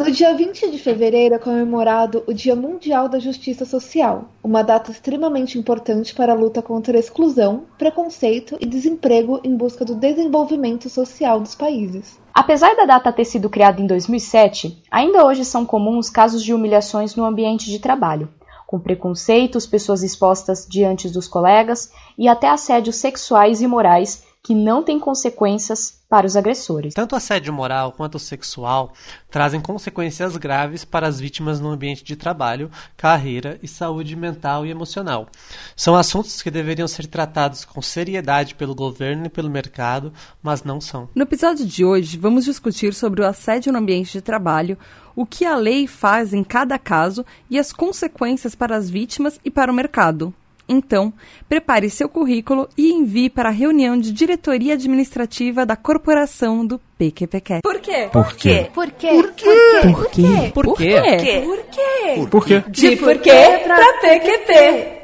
No dia 20 de fevereiro é comemorado o Dia Mundial da Justiça Social, uma data extremamente importante para a luta contra a exclusão, preconceito e desemprego em busca do desenvolvimento social dos países. Apesar da data ter sido criada em 2007, ainda hoje são comuns casos de humilhações no ambiente de trabalho, com preconceitos, pessoas expostas diante dos colegas e até assédios sexuais e morais que não têm consequências para os agressores. Tanto o assédio moral quanto o sexual trazem consequências graves para as vítimas no ambiente de trabalho, carreira e saúde mental e emocional. São assuntos que deveriam ser tratados com seriedade pelo governo e pelo mercado, mas não são. No episódio de hoje, vamos discutir sobre o assédio no ambiente de trabalho, o que a lei faz em cada caso e as consequências para as vítimas e para o mercado. Então, prepare seu currículo e envie para a reunião de diretoria administrativa da corporação do PQPQ. Por quê? Por quê? Por quê? Por quê? Por quê? Por quê? Por quê? Por quê? Por quê? De por quê pra PQP.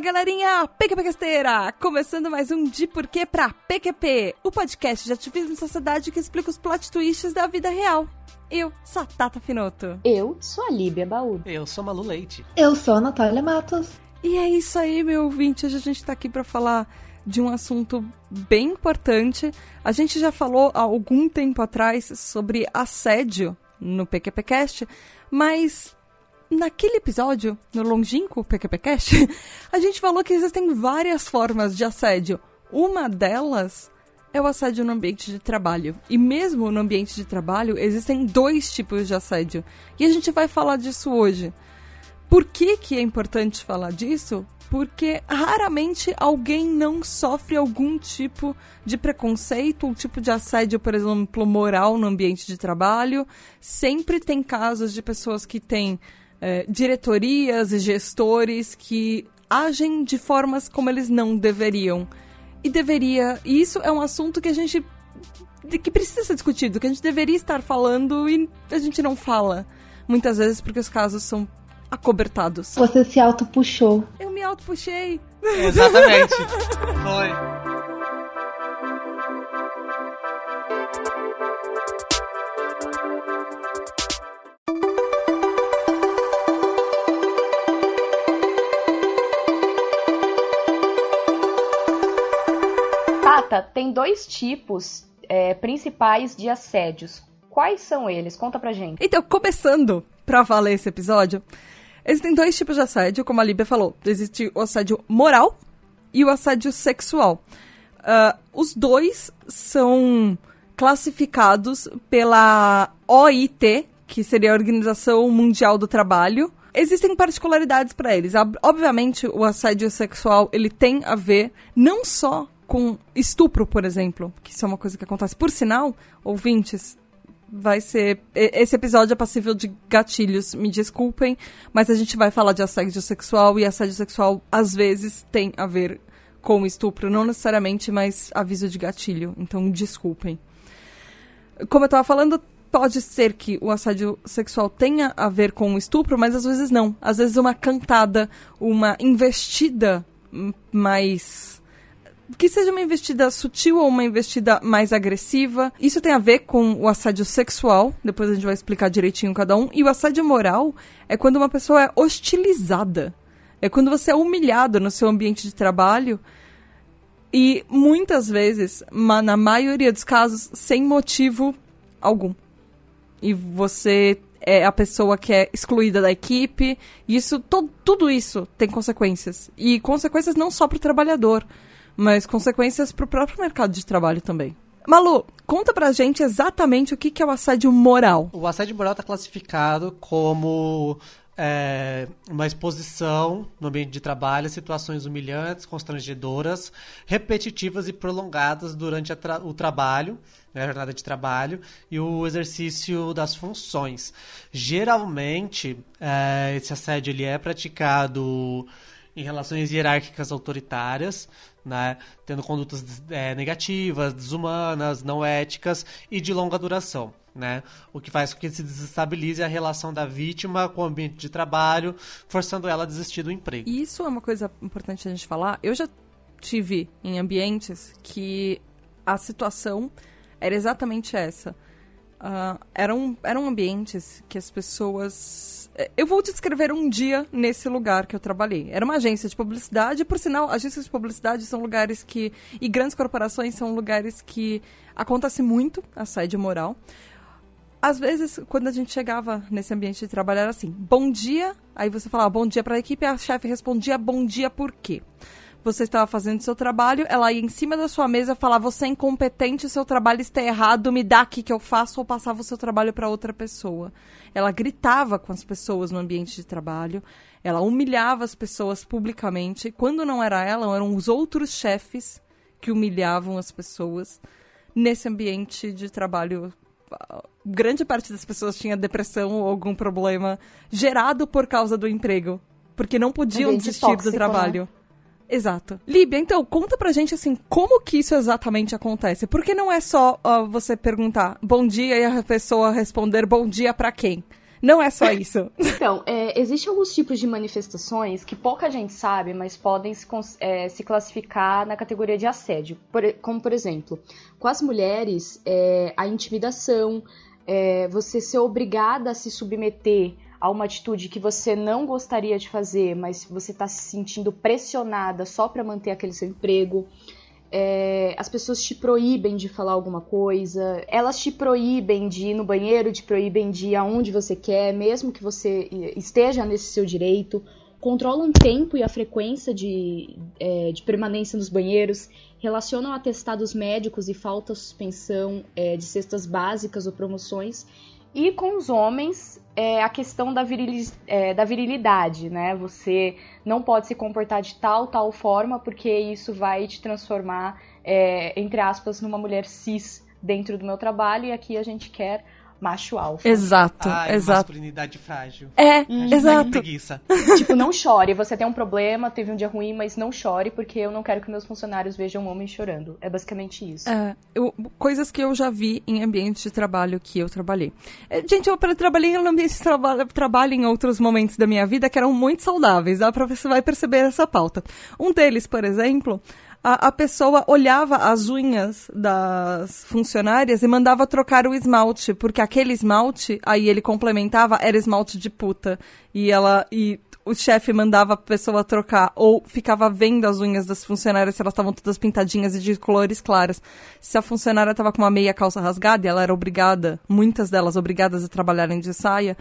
Fala galerinha, PQPQesteira! Começando mais um De Porquê pra PQP, o podcast de ativismo e sociedade que explica os plot twists da vida real. Eu sou a Tata Finoto. Eu sou a Líbia Baú. Eu sou Malu Leite. Eu sou a Natália Matos. E é isso aí, meu ouvinte. Hoje a gente tá aqui pra falar de um assunto bem importante. A gente já falou há algum tempo atrás sobre assédio no PQPcast, mas naquele episódio, no longínquo PQPcast, a gente falou que existem várias formas de assédio. Uma delas é o assédio no ambiente de trabalho. E mesmo no ambiente de trabalho, existem dois tipos de assédio. E a gente vai falar disso hoje. Por que, que é importante falar disso? Porque raramente alguém não sofre algum tipo de preconceito, um tipo de assédio, por exemplo, moral no ambiente de trabalho. Sempre tem casos de pessoas que têm eh, diretorias e gestores que agem de formas como eles não deveriam. E deveria. E isso é um assunto que a gente. que precisa ser discutido, que a gente deveria estar falando e a gente não fala. Muitas vezes porque os casos são acobertados. Você se auto-puxou. Eu me auto-puxei. Exatamente. Foi. Tata, tem dois tipos é, principais de assédios. Quais são eles? Conta pra gente. Então, começando pra valer esse episódio, existem dois tipos de assédio, como a Líbia falou. Existe o assédio moral e o assédio sexual. Ah, os dois são classificados pela OIT, que seria a Organização Mundial do Trabalho. Existem particularidades para eles. Ob- Obviamente, o assédio sexual ele tem a ver não só com estupro, por exemplo, que isso é uma coisa que acontece. Por sinal, ouvintes, vai ser. Esse episódio é passível de gatilhos, me desculpem, mas a gente vai falar de assédio sexual e assédio sexual às vezes tem a ver com estupro, não necessariamente, mas aviso de gatilho, então desculpem. Como eu tava falando, pode ser que o assédio sexual tenha a ver com o estupro, mas às vezes não. Às vezes uma cantada, uma investida mais que seja uma investida sutil ou uma investida mais agressiva. Isso tem a ver com o assédio sexual, depois a gente vai explicar direitinho cada um. E o assédio moral é quando uma pessoa é hostilizada. É quando você é humilhado no seu ambiente de trabalho e muitas vezes, ma- na maioria dos casos, sem motivo algum. E você é a pessoa que é excluída da equipe. Isso, to- tudo isso tem consequências. E consequências não só para o trabalhador, mas consequências para o próprio mercado de trabalho também. Malu, conta pra gente exatamente o que que é o assédio moral. O assédio moral está classificado como é, uma exposição no ambiente de trabalho a situações humilhantes, constrangedoras, repetitivas e prolongadas durante tra- o trabalho, né, a jornada de trabalho e o exercício das funções. Geralmente, é, esse assédio ele é praticado em relações hierárquicas autoritárias, né, tendo condutas é, negativas, desumanas, não éticas e de longa duração. Né? O que faz com que se desestabilize a relação da vítima com o ambiente de trabalho, forçando ela a desistir do emprego. Isso é uma coisa importante a gente falar. Eu já tive em ambientes que a situação era exatamente essa. Uh, eram, eram ambientes que as pessoas. Eh, eu vou descrever um dia nesse lugar que eu trabalhei. Era uma agência de publicidade, por sinal, agências de publicidade são lugares que. E grandes corporações são lugares que acontece muito assédio moral. Às vezes, quando a gente chegava nesse ambiente de trabalho, era assim: bom dia. Aí você falava bom dia para a equipe, a chefe respondia bom dia por quê? Você estava fazendo seu trabalho, ela ia em cima da sua mesa falar: você é incompetente, seu trabalho está errado, me dá aqui que eu faço, ou passava o seu trabalho para outra pessoa. Ela gritava com as pessoas no ambiente de trabalho, ela humilhava as pessoas publicamente. Quando não era ela, eram os outros chefes que humilhavam as pessoas nesse ambiente de trabalho. Grande parte das pessoas tinha depressão ou algum problema gerado por causa do emprego, porque não podiam desistir tóxico, do né? trabalho. Né? Exato. Líbia, então, conta pra gente, assim, como que isso exatamente acontece? Porque não é só uh, você perguntar bom dia e a pessoa responder bom dia para quem? Não é só isso. Então, é, existem alguns tipos de manifestações que pouca gente sabe, mas podem se, é, se classificar na categoria de assédio. Por, como, por exemplo, com as mulheres, é, a intimidação, é, você ser obrigada a se submeter a uma atitude que você não gostaria de fazer, mas você está se sentindo pressionada só para manter aquele seu emprego. É, as pessoas te proíbem de falar alguma coisa, elas te proíbem de ir no banheiro, te proíbem de ir aonde você quer, mesmo que você esteja nesse seu direito, controlam o tempo e a frequência de, é, de permanência nos banheiros, relacionam atestados médicos e falta suspensão é, de cestas básicas ou promoções e com os homens, é a questão da, é, da virilidade, né? Você não pode se comportar de tal, tal forma, porque isso vai te transformar, é, entre aspas, numa mulher cis dentro do meu trabalho, e aqui a gente quer macho alfa. Exato, Ai, exato. masculinidade frágil. É, exato. Preguiça. tipo, não chore, você tem um problema, teve um dia ruim, mas não chore, porque eu não quero que meus funcionários vejam um homem chorando. É basicamente isso. É, eu, coisas que eu já vi em ambientes de trabalho que eu trabalhei. É, gente, eu trabalhei em ambientes de traba trabalho em outros momentos da minha vida que eram muito saudáveis, dá pra você vai perceber essa pauta. Um deles, por exemplo, a, a pessoa olhava as unhas das funcionárias e mandava trocar o esmalte, porque aquele esmalte, aí ele complementava, era esmalte de puta. E ela. E o chefe mandava a pessoa trocar, ou ficava vendo as unhas das funcionárias se elas estavam todas pintadinhas e de cores claras. Se a funcionária estava com uma meia calça rasgada e ela era obrigada, muitas delas obrigadas a trabalharem de saia,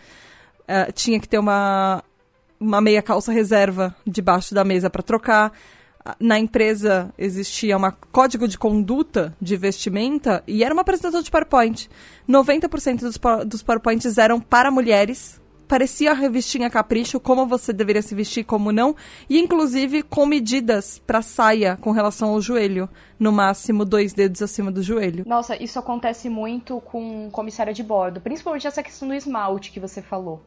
uh, tinha que ter uma, uma meia calça reserva debaixo da mesa para trocar na empresa existia um código de conduta de vestimenta e era uma apresentação de PowerPoint. 90% dos, dos PowerPoints eram para mulheres. Parecia a revistinha capricho, como você deveria se vestir, como não. E inclusive com medidas para saia com relação ao joelho. No máximo dois dedos acima do joelho. Nossa, isso acontece muito com comissária de bordo. Principalmente essa questão do esmalte que você falou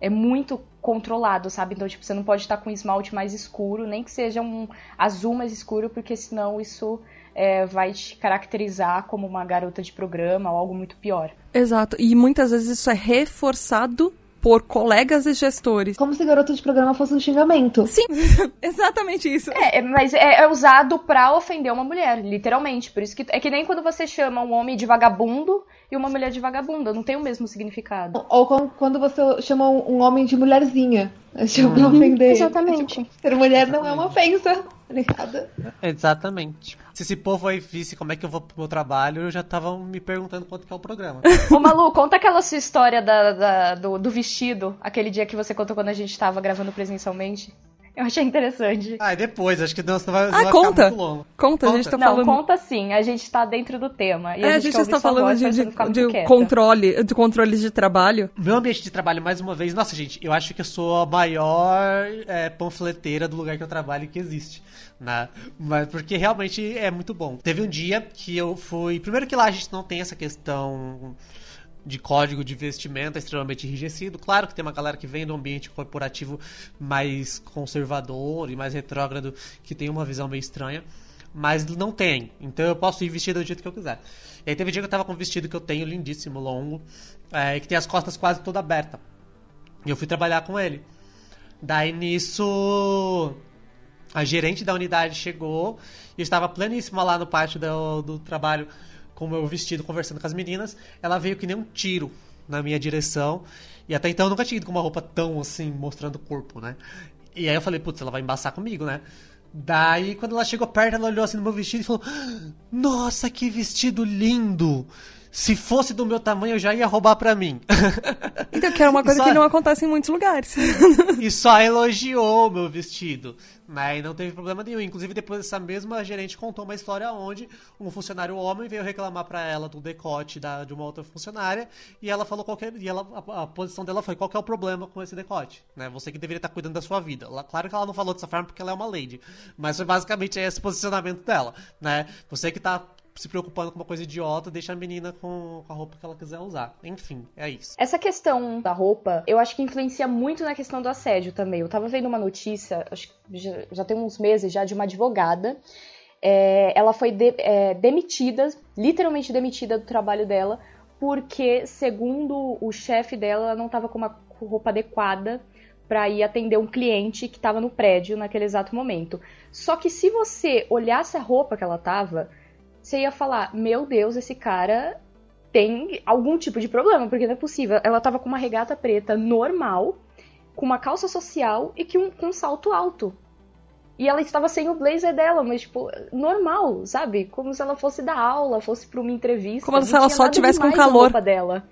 é muito controlado, sabe? Então, tipo, você não pode estar com esmalte mais escuro, nem que seja um azul mais escuro, porque senão isso é, vai te caracterizar como uma garota de programa ou algo muito pior. Exato. E muitas vezes isso é reforçado por colegas e gestores. Como se garoto de programa fosse um xingamento. Sim, exatamente isso. É, mas é, é, usado pra ofender uma mulher, literalmente. Por isso que é que nem quando você chama um homem de vagabundo e uma mulher de vagabunda, não tem o mesmo significado. Ou quando você chama um homem de mulherzinha. Tipo, pra ofender. Exatamente. Tipo, ser mulher não é uma ofensa, tá Exatamente. Se esse povo aí visse como é que eu vou pro meu trabalho, eu já tava me perguntando quanto que é o programa. Ô Malu, conta aquela sua história da, da do, do, vestido, aquele dia que você contou quando a gente tava gravando presencialmente. Eu achei interessante. Ah, depois, acho que não, senão vai, ah, vai conta. muito longo. Conta, conta, a gente tá não, falando... conta sim, a gente tá dentro do tema. E é, a gente, a gente está falando de, de, de controle, de controle de trabalho. Meu ambiente de trabalho, mais uma vez, nossa, gente, eu acho que eu sou a maior é, panfleteira do lugar que eu trabalho que existe. Né? Mas porque realmente é muito bom. Teve um dia que eu fui. Primeiro que lá a gente não tem essa questão de código de vestimenta extremamente enrijecido. Claro que tem uma galera que vem do ambiente corporativo mais conservador e mais retrógrado, que tem uma visão meio estranha, mas não tem. Então eu posso ir vestido do jeito que eu quiser. E aí teve um dia que eu tava com um vestido que eu tenho lindíssimo, longo, é, que tem as costas quase toda aberta. E eu fui trabalhar com ele. Daí nisso a gerente da unidade chegou e eu estava pleníssima lá no pátio do, do trabalho com o meu vestido conversando com as meninas. Ela veio que nem um tiro na minha direção. E até então eu nunca tinha ido com uma roupa tão assim, mostrando o corpo, né? E aí eu falei, putz, ela vai embaçar comigo, né? Daí, quando ela chegou perto, ela olhou assim no meu vestido e falou: Nossa, que vestido lindo! Se fosse do meu tamanho, eu já ia roubar pra mim. Então, que é uma coisa Só- que não acontece em muitos lugares. e só elogiou o meu vestido. Né? E não teve problema nenhum. Inclusive, depois essa mesma gerente contou uma história onde um funcionário homem veio reclamar pra ela do decote da, de uma outra funcionária. E ela falou qualquer. E ela, a, a posição dela foi: qual que é o problema com esse decote? Né? Você que deveria estar cuidando da sua vida. Ela- claro que ela não falou dessa forma porque ela é uma lady. Mas foi basicamente esse posicionamento dela. Né? Você que tá se preocupando com uma coisa idiota, deixa a menina com, a roupa que ela quiser usar. Enfim, é isso. Essa questão da roupa, eu acho que influencia muito na questão do assédio também. Eu tava vendo uma notícia, acho que já, já tem uns meses já, de uma advogada. É, ela foi de- é, demitida, literalmente demitida do trabalho dela, porque, segundo o chefe dela, ela não tava com uma roupa adequada para ir atender um cliente que estava no prédio naquele exato momento. Só que se você olhasse a roupa que ela tava, você ia falar: Meu Deus, esse cara tem algum tipo de problema, porque não é possível. Ela tava com uma regata preta normal, com uma calça social e que um, com um salto alto. E ela estava sem o blazer dela, mas, tipo, normal, sabe? Como se ela fosse dar aula, fosse pra uma entrevista. Como se ela só tivesse com calor. roupa dela.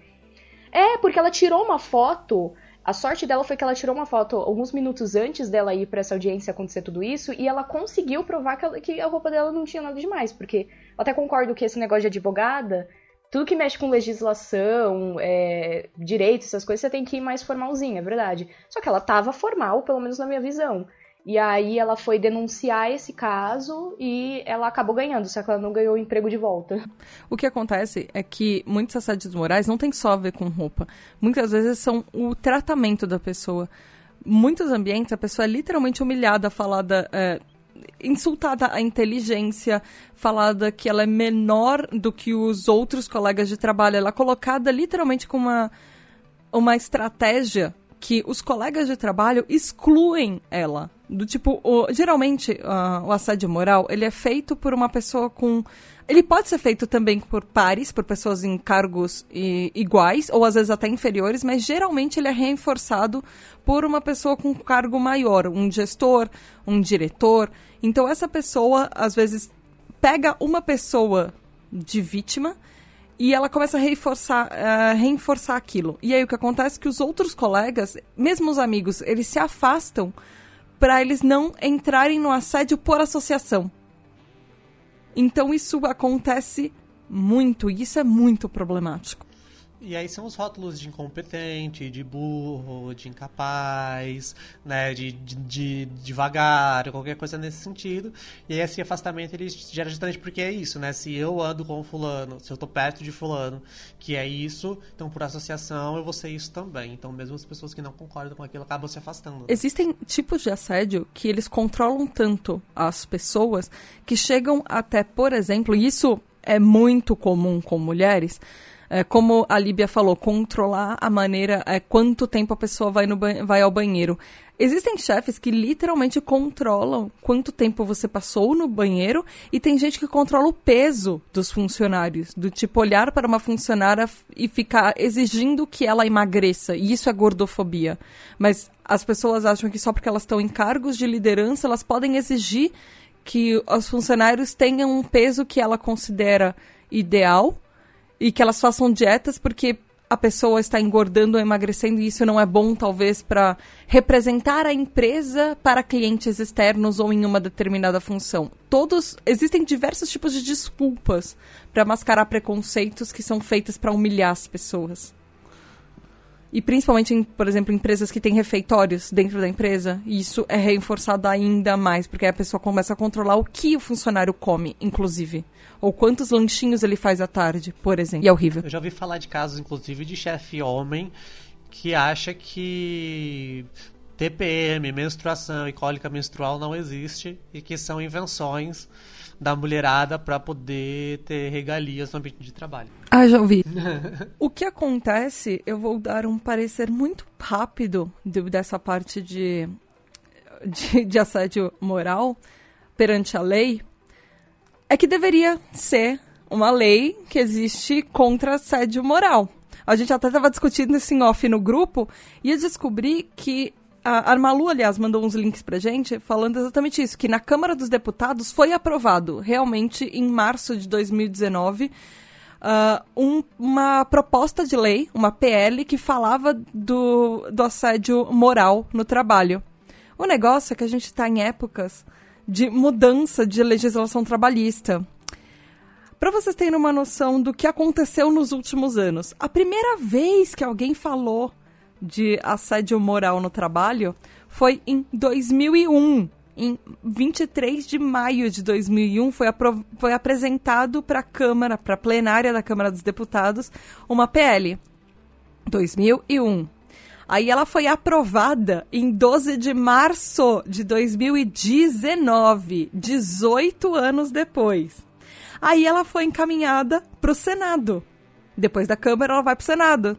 É, porque ela tirou uma foto. A sorte dela foi que ela tirou uma foto alguns minutos antes dela ir pra essa audiência acontecer tudo isso, e ela conseguiu provar que, ela- que a roupa dela não tinha nada demais, porque eu até concordo que esse negócio de advogada, tudo que mexe com legislação, é, direito, essas coisas, você tem que ir mais formalzinha, é verdade. Só que ela tava formal, pelo menos na minha visão. E aí ela foi denunciar esse caso e ela acabou ganhando, só que ela não ganhou o emprego de volta. O que acontece é que muitos assédios morais não tem só a ver com roupa. Muitas vezes são o tratamento da pessoa. Muitos ambientes a pessoa é literalmente humilhada, falada, é, insultada a inteligência, falada que ela é menor do que os outros colegas de trabalho. Ela é colocada literalmente com uma, uma estratégia que os colegas de trabalho excluem ela. Do tipo, o- geralmente ah, o assédio moral ele é feito por uma pessoa com. Ele pode ser feito também por pares, por pessoas em cargos i- iguais, ou às vezes até inferiores, mas geralmente ele é reforçado por uma pessoa com cargo maior, um gestor, um diretor. Então essa pessoa, às vezes, pega uma pessoa de vítima e ela começa a reforçar, a reforçar aquilo. E aí o que acontece é que os outros colegas, mesmo os amigos, eles se afastam para eles não entrarem no assédio por associação. Então isso acontece muito e isso é muito problemático. E aí são os rótulos de incompetente, de burro, de incapaz, né, de, de, de devagar, qualquer coisa nesse sentido. E aí esse afastamento ele gera justamente porque é isso, né? Se eu ando com fulano, se eu tô perto de fulano, que é isso, então por associação eu vou ser isso também. Então mesmo as pessoas que não concordam com aquilo acabam se afastando. né? Existem tipos de assédio que eles controlam tanto as pessoas que chegam até, por exemplo, e isso é muito comum com mulheres, é, como a Líbia falou, controlar a maneira, é, quanto tempo a pessoa vai, no vai ao banheiro. Existem chefes que literalmente controlam quanto tempo você passou no banheiro e tem gente que controla o peso dos funcionários, do tipo olhar para uma funcionária e ficar exigindo que ela emagreça. E isso é gordofobia. Mas as pessoas acham que só porque elas estão em cargos de liderança, elas podem exigir que os funcionários tenham um peso que ela considera ideal e que elas façam dietas porque a pessoa está engordando ou emagrecendo e isso não é bom, talvez, para representar a empresa para clientes externos ou em uma determinada função. Todos existem diversos tipos de desculpas para mascarar preconceitos que são feitas para humilhar as pessoas. e principalmente em, por exemplo, empresas que têm refeitórios dentro da empresa, isso é reforçado ainda mais, porque a pessoa começa a controlar o que o funcionário come, inclusive. Ou quantos lanchinhos ele faz à tarde, por exemplo. E é horrível. Eu já ouvi falar de casos, inclusive, de chefe homem que acha que TPM, menstruação e cólica menstrual não existe e que são invenções da mulherada para poder ter regalias no ambiente de trabalho. Ah, já ouvi. o que acontece, eu vou dar um parecer muito rápido de, dessa parte de, de, de assédio moral perante a lei, é que deveria ser uma lei que existe contra assédio moral. A gente até estava discutindo esse off no grupo e eu descobri que a Armalu, aliás, mandou uns links pra gente falando exatamente isso, que na Câmara dos Deputados foi aprovado, realmente, em março de 2019, uh, um, uma proposta de lei, uma PL, que falava do, do assédio moral no trabalho. O negócio é que a gente está em épocas de mudança de legislação trabalhista. Para vocês terem uma noção do que aconteceu nos últimos anos, a primeira vez que alguém falou de assédio moral no trabalho foi em 2001. Em 23 de maio de 2001 foi, foi apresentado para a Câmara, para a plenária da Câmara dos Deputados, uma PL. 2001. Aí ela foi aprovada em 12 de março de 2019, 18 anos depois. Aí ela foi encaminhada para o Senado. Depois da Câmara, ela vai para o Senado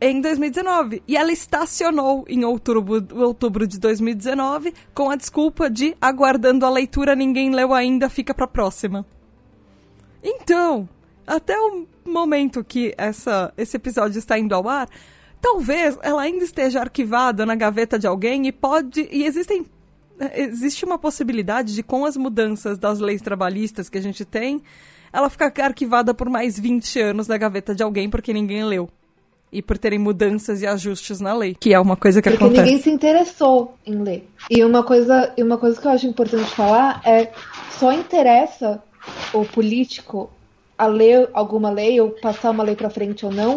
em 2019. E ela estacionou em outubro, outubro de 2019 com a desculpa de aguardando a leitura, ninguém leu ainda, fica pra próxima. Então, até o momento que essa, esse episódio está indo ao ar, talvez ela ainda esteja arquivada na gaveta de alguém e pode. E existem. Existe uma possibilidade de, com as mudanças das leis trabalhistas que a gente tem, ela ficar arquivada por mais 20 anos na gaveta de alguém porque ninguém leu e por terem mudanças e ajustes na lei, que é uma coisa que Porque acontece. ninguém se interessou em ler. E uma coisa, e uma coisa que eu acho importante falar é só interessa o político a ler alguma lei ou passar uma lei para frente ou não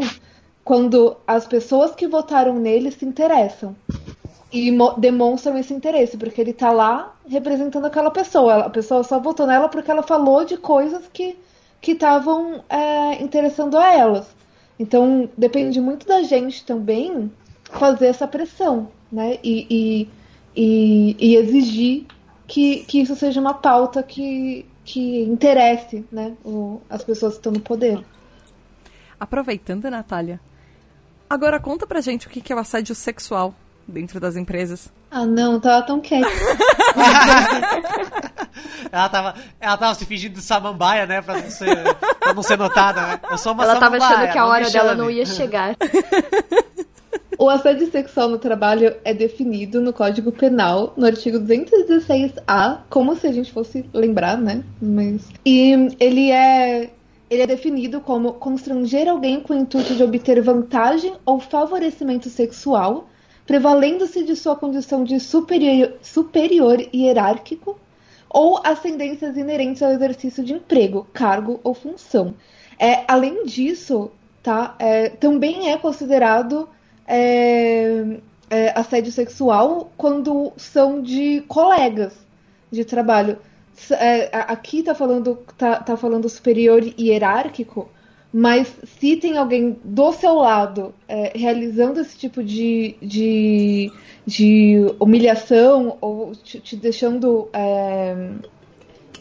quando as pessoas que votaram nele se interessam e demonstram esse interesse, porque ele tá lá representando aquela pessoa. A pessoa só votou nela porque ela falou de coisas que estavam é, interessando a elas. Então depende muito da gente também fazer essa pressão, né? E, e, e, e exigir que, que isso seja uma pauta que, que interesse né, o, as pessoas que estão no poder. Aproveitando, Natália, agora conta pra gente o que é o assédio sexual dentro das empresas. Ah, não, tava tão quieto. ela, tava, ela tava se fingindo de samambaia, né? Pra não ser, pra não ser notada, né? Eu sou uma ela samambaia. tava achando que a hora dela não ia chegar. O assédio sexual no trabalho é definido no Código Penal, no artigo 216-A, como se a gente fosse lembrar, né? Mas... E ele é, ele é definido como constranger alguém com o intuito de obter vantagem ou favorecimento sexual, prevalendo-se de sua condição de superior, superior hierárquico ou ascendências inerentes ao exercício de emprego, cargo ou função. É, além disso, tá, é, também é considerado é, é, assédio sexual quando são de colegas de trabalho. É, aqui está falando, tá, tá falando superior hierárquico, mas se tem alguém do seu lado é, realizando esse tipo de, de, de humilhação ou te, te deixando. É,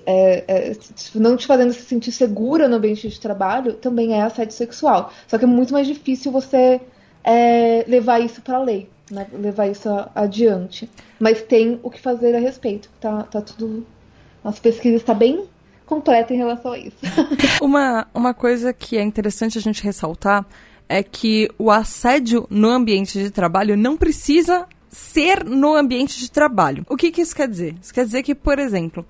é, é não te fazendo se sentir segura no ambiente de trabalho, também é assédio sexual. Só que é muito mais difícil você é, levar isso para a lei, né? levar isso adiante. Mas tem o que fazer a respeito. Tá, tá tudo. Nossa pesquisa está bem completa em relação a isso. uma, uma coisa que é interessante a gente ressaltar é que o assédio no ambiente de trabalho não precisa ser no ambiente de trabalho. O que, que isso quer dizer? Isso quer dizer que, por exemplo,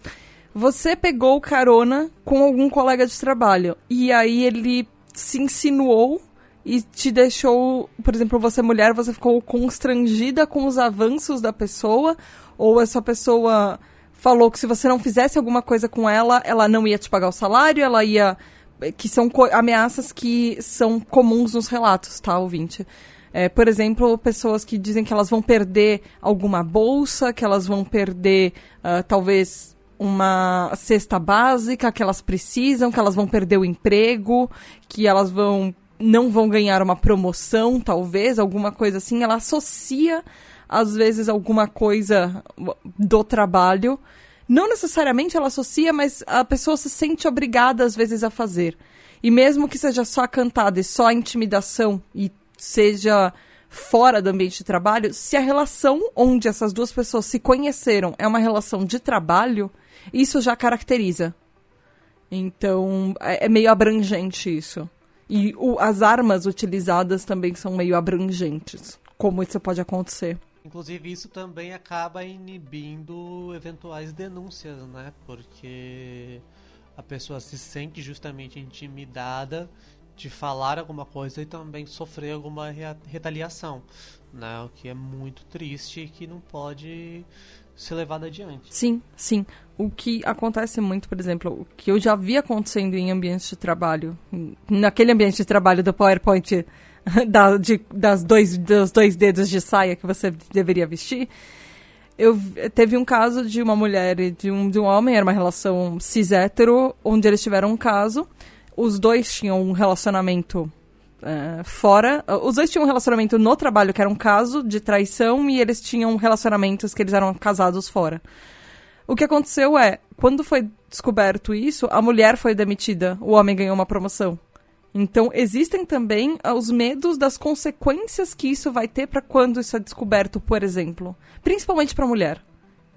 você pegou carona com algum colega de trabalho e aí ele se insinuou e te deixou, por exemplo, você mulher, você ficou constrangida com os avanços da pessoa ou essa pessoa falou que se você não fizesse alguma coisa com ela, ela não ia te pagar o salário, ela ia. que são ameaças que são comuns nos relatos, tá, ouvinte? É, por exemplo, pessoas que dizem que elas vão perder alguma bolsa, que elas vão perder uh, talvez uma cesta básica que elas precisam, que elas vão perder o emprego, que elas vão não vão ganhar uma promoção, talvez, alguma coisa assim. Ela associa às vezes alguma coisa do trabalho. Não necessariamente ela associa, mas a pessoa se sente obrigada às vezes a fazer. E mesmo que seja só a cantada e só intimidação e seja fora do ambiente de trabalho, se a relação onde essas duas pessoas se conheceram é uma relação de trabalho, isso já caracteriza. Então, é, é meio abrangente isso. E o, as armas utilizadas também são meio abrangentes. Como isso pode acontecer. Inclusive, isso também acaba inibindo eventuais denúncias, né? Porque a pessoa se sente justamente intimidada de falar alguma coisa e também sofrer alguma retaliação, né? O que é muito triste e que não pode ser levado adiante. Sim, sim. O que acontece muito, por exemplo, o que eu já vi acontecendo em ambientes de trabalho, naquele ambiente de trabalho do PowerPoint da, de, das dois, dos dois dedos de saia que você deveria vestir. Eu teve um caso de uma mulher e de um, de um homem, era uma relação cis-hétero, onde eles tiveram um caso. Os dois tinham um relacionamento uh, fora. Os dois tinham um relacionamento no trabalho, que era um caso de traição, e eles tinham relacionamentos que eles eram casados fora. O que aconteceu é, quando foi descoberto isso, a mulher foi demitida, o homem ganhou uma promoção. Então, existem também ah, os medos das consequências que isso vai ter para quando isso é descoberto, por exemplo. Principalmente para a mulher,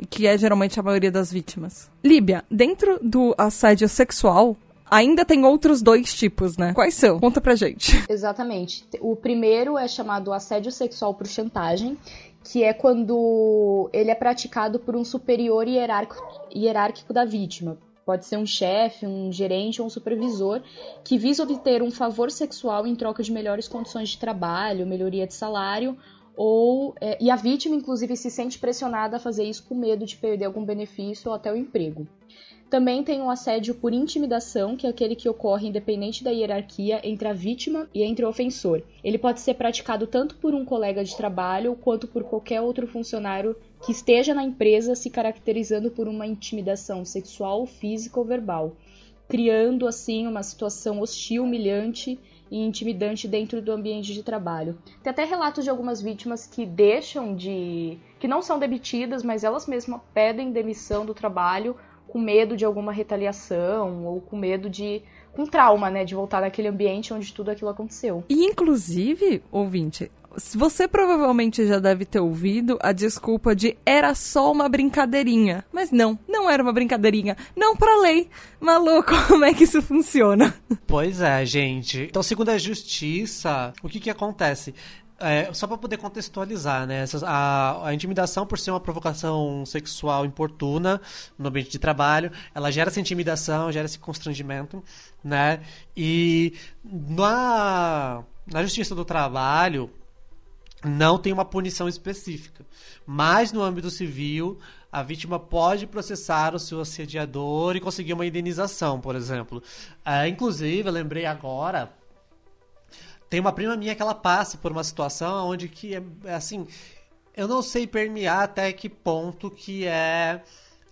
que é geralmente a maioria das vítimas. Líbia, dentro do assédio sexual, ainda tem outros dois tipos, né? Quais são? Conta pra gente. Exatamente. O primeiro é chamado assédio sexual por chantagem, que é quando ele é praticado por um superior hierárquico, hierárquico da vítima. Pode ser um chefe, um gerente ou um supervisor que visa obter um favor sexual em troca de melhores condições de trabalho, melhoria de salário ou é, e a vítima inclusive se sente pressionada a fazer isso com medo de perder algum benefício ou até o emprego. Também tem o assédio por intimidação, que é aquele que ocorre independente da hierarquia entre a vítima e entre o ofensor. Ele pode ser praticado tanto por um colega de trabalho quanto por qualquer outro funcionário que esteja na empresa se caracterizando por uma intimidação sexual, física ou verbal, criando assim uma situação hostil, humilhante e intimidante dentro do ambiente de trabalho. Tem até relatos de algumas vítimas que deixam de. que não são demitidas, mas elas mesmas pedem demissão do trabalho com medo de alguma retaliação ou com medo de com trauma, né, de voltar naquele ambiente onde tudo aquilo aconteceu. E inclusive, ouvinte, você provavelmente já deve ter ouvido a desculpa de era só uma brincadeirinha. Mas não, não era uma brincadeirinha. Não pra lei. Maluco, como é que isso funciona? Pois é, gente. Então, segundo a justiça, o que que acontece? É, só para poder contextualizar, né? a, a, intimidação, por ser uma provocação sexual importuna no ambiente de trabalho, ela gera essa intimidação, gera esse constrangimento, né? E na, na justiça do trabalho não tem uma punição específica. Mas no âmbito civil, a vítima pode processar o seu assediador e conseguir uma indenização, por exemplo. É, inclusive, eu lembrei agora tem uma prima minha que ela passa por uma situação onde que é, é assim, eu não sei permear até que ponto que é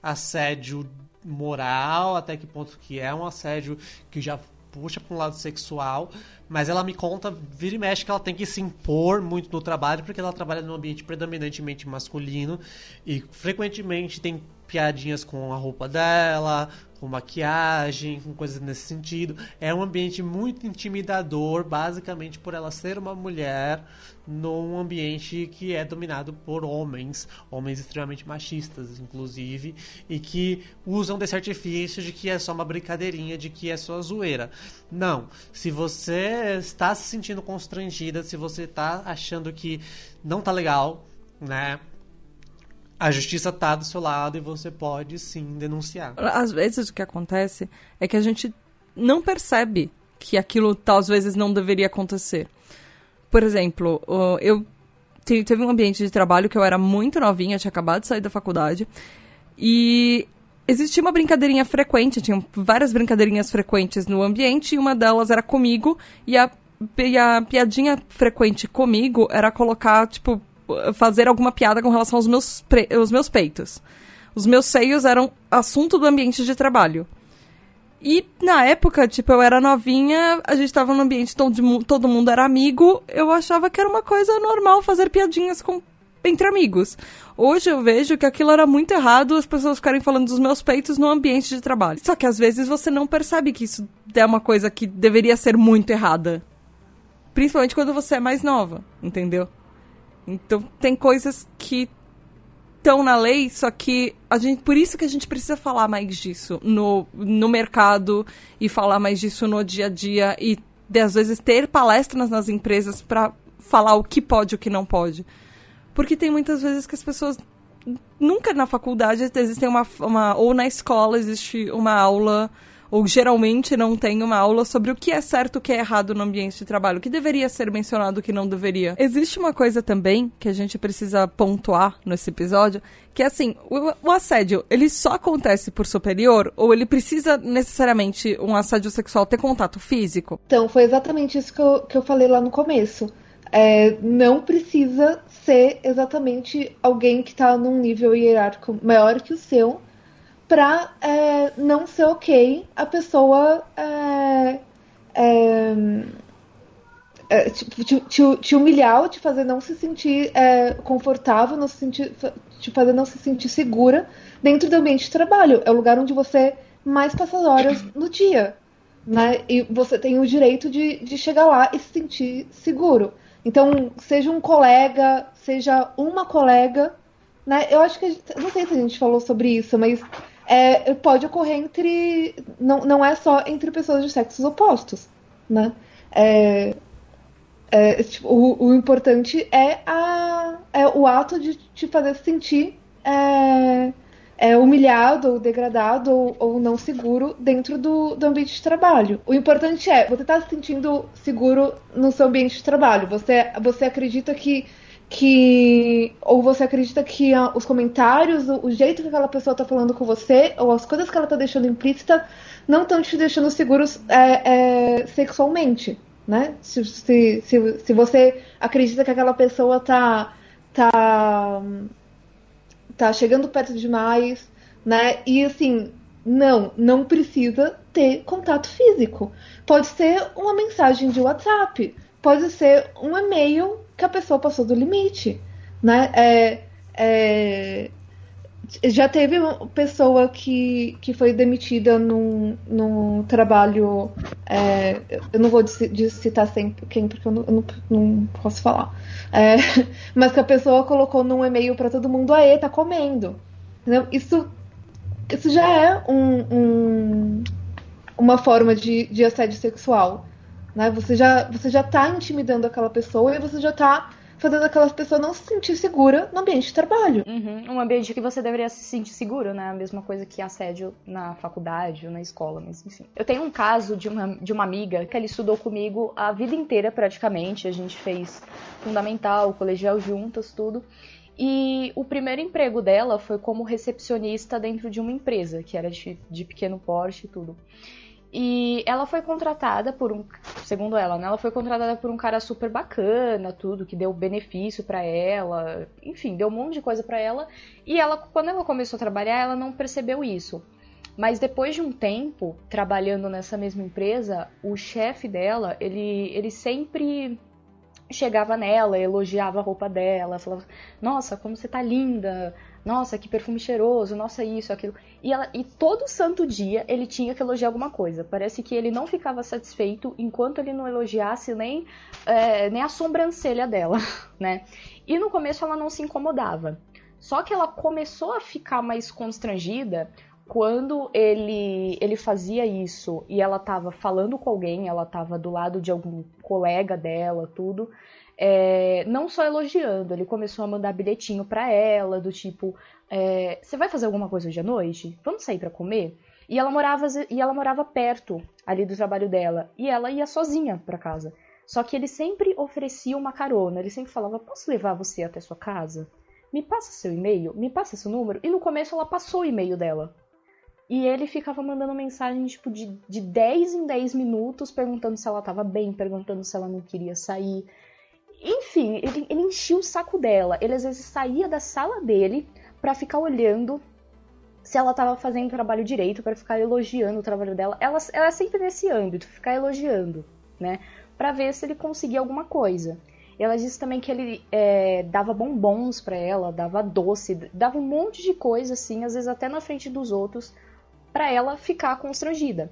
assédio moral, até que ponto que é um assédio que já puxa para um lado sexual, mas ela me conta, vira e mexe, que ela tem que se impor muito no trabalho, porque ela trabalha num ambiente predominantemente masculino e frequentemente tem piadinhas com a roupa dela, com maquiagem, com coisas nesse sentido. É um ambiente muito intimidador, basicamente por ela ser uma mulher num ambiente que é dominado por homens, homens extremamente machistas, inclusive, e que usam desse artifício de que é só uma brincadeirinha, de que é só zoeira. Não. Se você está se sentindo constrangida, se você está achando que não tá legal, né? a justiça está do seu lado e você pode sim denunciar. Às vezes o que acontece é que a gente não percebe que aquilo tal às vezes não deveria acontecer. Por exemplo, eu teve um ambiente de trabalho que eu era muito novinha, tinha acabado de sair da faculdade, e existia uma brincadeirinha frequente, tinha várias brincadeirinhas frequentes no ambiente, e uma delas era comigo, e a e a piadinha frequente comigo era colocar, tipo, fazer alguma piada com relação aos meus, os meus peitos. Os meus seios eram assunto do ambiente de trabalho. E na época, tipo, eu era novinha, a gente tava num ambiente onde todo mundo era amigo, eu achava que era uma coisa normal fazer piadinhas com, entre amigos. Hoje eu vejo que aquilo era muito errado as pessoas ficarem falando dos meus peitos no ambiente de trabalho. Só que às vezes você não percebe que isso é uma coisa que deveria ser muito errada. Principalmente quando você é mais nova, entendeu? Então tem coisas que estão na lei, só que a gente, por isso que a gente precisa falar mais disso no, no mercado e falar mais disso no dia a dia e às vezes ter palestras nas empresas para falar o que pode e o que não pode. Porque tem muitas vezes que as pessoas nunca na faculdade existem uma, uma ou na escola existe uma aula ou geralmente não tem uma aula sobre o que é certo o que é errado no ambiente de trabalho, o que deveria ser mencionado o que não deveria. Existe uma coisa também que a gente precisa pontuar nesse episódio, que é assim, o, o assédio, ele só acontece por superior ou ele precisa necessariamente um assédio sexual ter contato físico? Então, foi exatamente isso que eu, que eu falei lá no começo. É, não precisa ser exatamente alguém que está num nível hierárquico maior que o seu pra é, não ser ok a pessoa é, é, é te, te, te, humilhar ou te fazer não se sentir é, confortável, não se sentir, te fazer não se sentir segura dentro do ambiente de trabalho. É o lugar onde você mais passa horas no dia. Né? E você tem o direito de, de chegar lá e se sentir seguro. Então, seja um colega, seja uma colega, né? Eu acho que gente, não sei se a gente falou sobre isso, mas é, pode ocorrer entre. Não, não é só entre pessoas de sexos opostos. Né? É, é, tipo, o, o, importante é, a, é o ato de te fazer sentir é, é, humilhado ou degradado ou, ou, não seguro dentro do, do ambiente de trabalho. O importante é você estar tá se sentindo seguro no seu ambiente de trabalho. Você, você acredita que que ou você acredita que os comentários, o, o, jeito que aquela pessoa está falando com você, ou as coisas que ela está deixando implícita, não estão te deixando seguros é, é, sexualmente, né? Se, se, se, se, você acredita que aquela pessoa tá, tá, tá chegando perto demais, né? E assim, não, não precisa ter contato físico. Pode ser uma mensagem de WhatsApp, pode ser um e-mail que a pessoa passou do limite, né? É, é, já teve uma pessoa que, que foi demitida num, num trabalho. É, eu não vou citar sempre quem, porque eu não, eu não, não posso falar. É, mas que a pessoa colocou num e-mail para todo mundo: aê, tá comendo. Entendeu? Isso, isso já é um, um, uma forma de, de assédio sexual. Né? Você já você já está intimidando aquela pessoa e você já está fazendo aquela pessoa não se sentir segura no ambiente de trabalho. Uhum, um ambiente que você deveria se sentir seguro, né? A mesma coisa que assédio na faculdade ou na escola, mas enfim. Eu tenho um caso de uma, de uma amiga que ela estudou comigo a vida inteira praticamente. A gente fez fundamental, colegial juntas, tudo. E o primeiro emprego dela foi como recepcionista dentro de uma empresa, que era de, de pequeno porte e tudo. E ela foi contratada por um, segundo ela, né? Ela foi contratada por um cara super bacana, tudo, que deu benefício para ela, enfim, deu um monte de coisa para ela. E ela, quando ela começou a trabalhar, ela não percebeu isso. Mas depois de um tempo trabalhando nessa mesma empresa, o chefe dela, ele, ele sempre chegava nela, elogiava a roupa dela, falava: Nossa, como você tá linda! Nossa, que perfume cheiroso, nossa, isso, aquilo. E, ela, e todo santo dia ele tinha que elogiar alguma coisa. Parece que ele não ficava satisfeito enquanto ele não elogiasse nem, é, nem a sobrancelha dela, né? E no começo ela não se incomodava. Só que ela começou a ficar mais constrangida quando ele, ele fazia isso e ela estava falando com alguém, ela estava do lado de algum colega dela, tudo é, não só elogiando, ele começou a mandar bilhetinho para ela, do tipo, é, você vai fazer alguma coisa hoje à noite? Vamos sair para comer? E ela morava e ela morava perto ali do trabalho dela, e ela ia sozinha para casa. Só que ele sempre oferecia uma carona, ele sempre falava: "Posso levar você até sua casa? Me passa seu e-mail, me passa seu número". E no começo ela passou o e-mail dela. E ele ficava mandando mensagem, tipo, de, de 10 em 10 minutos, perguntando se ela tava bem, perguntando se ela não queria sair. Enfim, ele, ele enchia o saco dela. Ele às vezes saía da sala dele para ficar olhando se ela tava fazendo o trabalho direito, para ficar elogiando o trabalho dela. Ela, ela é sempre nesse âmbito, ficar elogiando, né? Pra ver se ele conseguia alguma coisa. Ela disse também que ele é, dava bombons para ela, dava doce, dava um monte de coisa assim, às vezes até na frente dos outros, para ela ficar constrangida.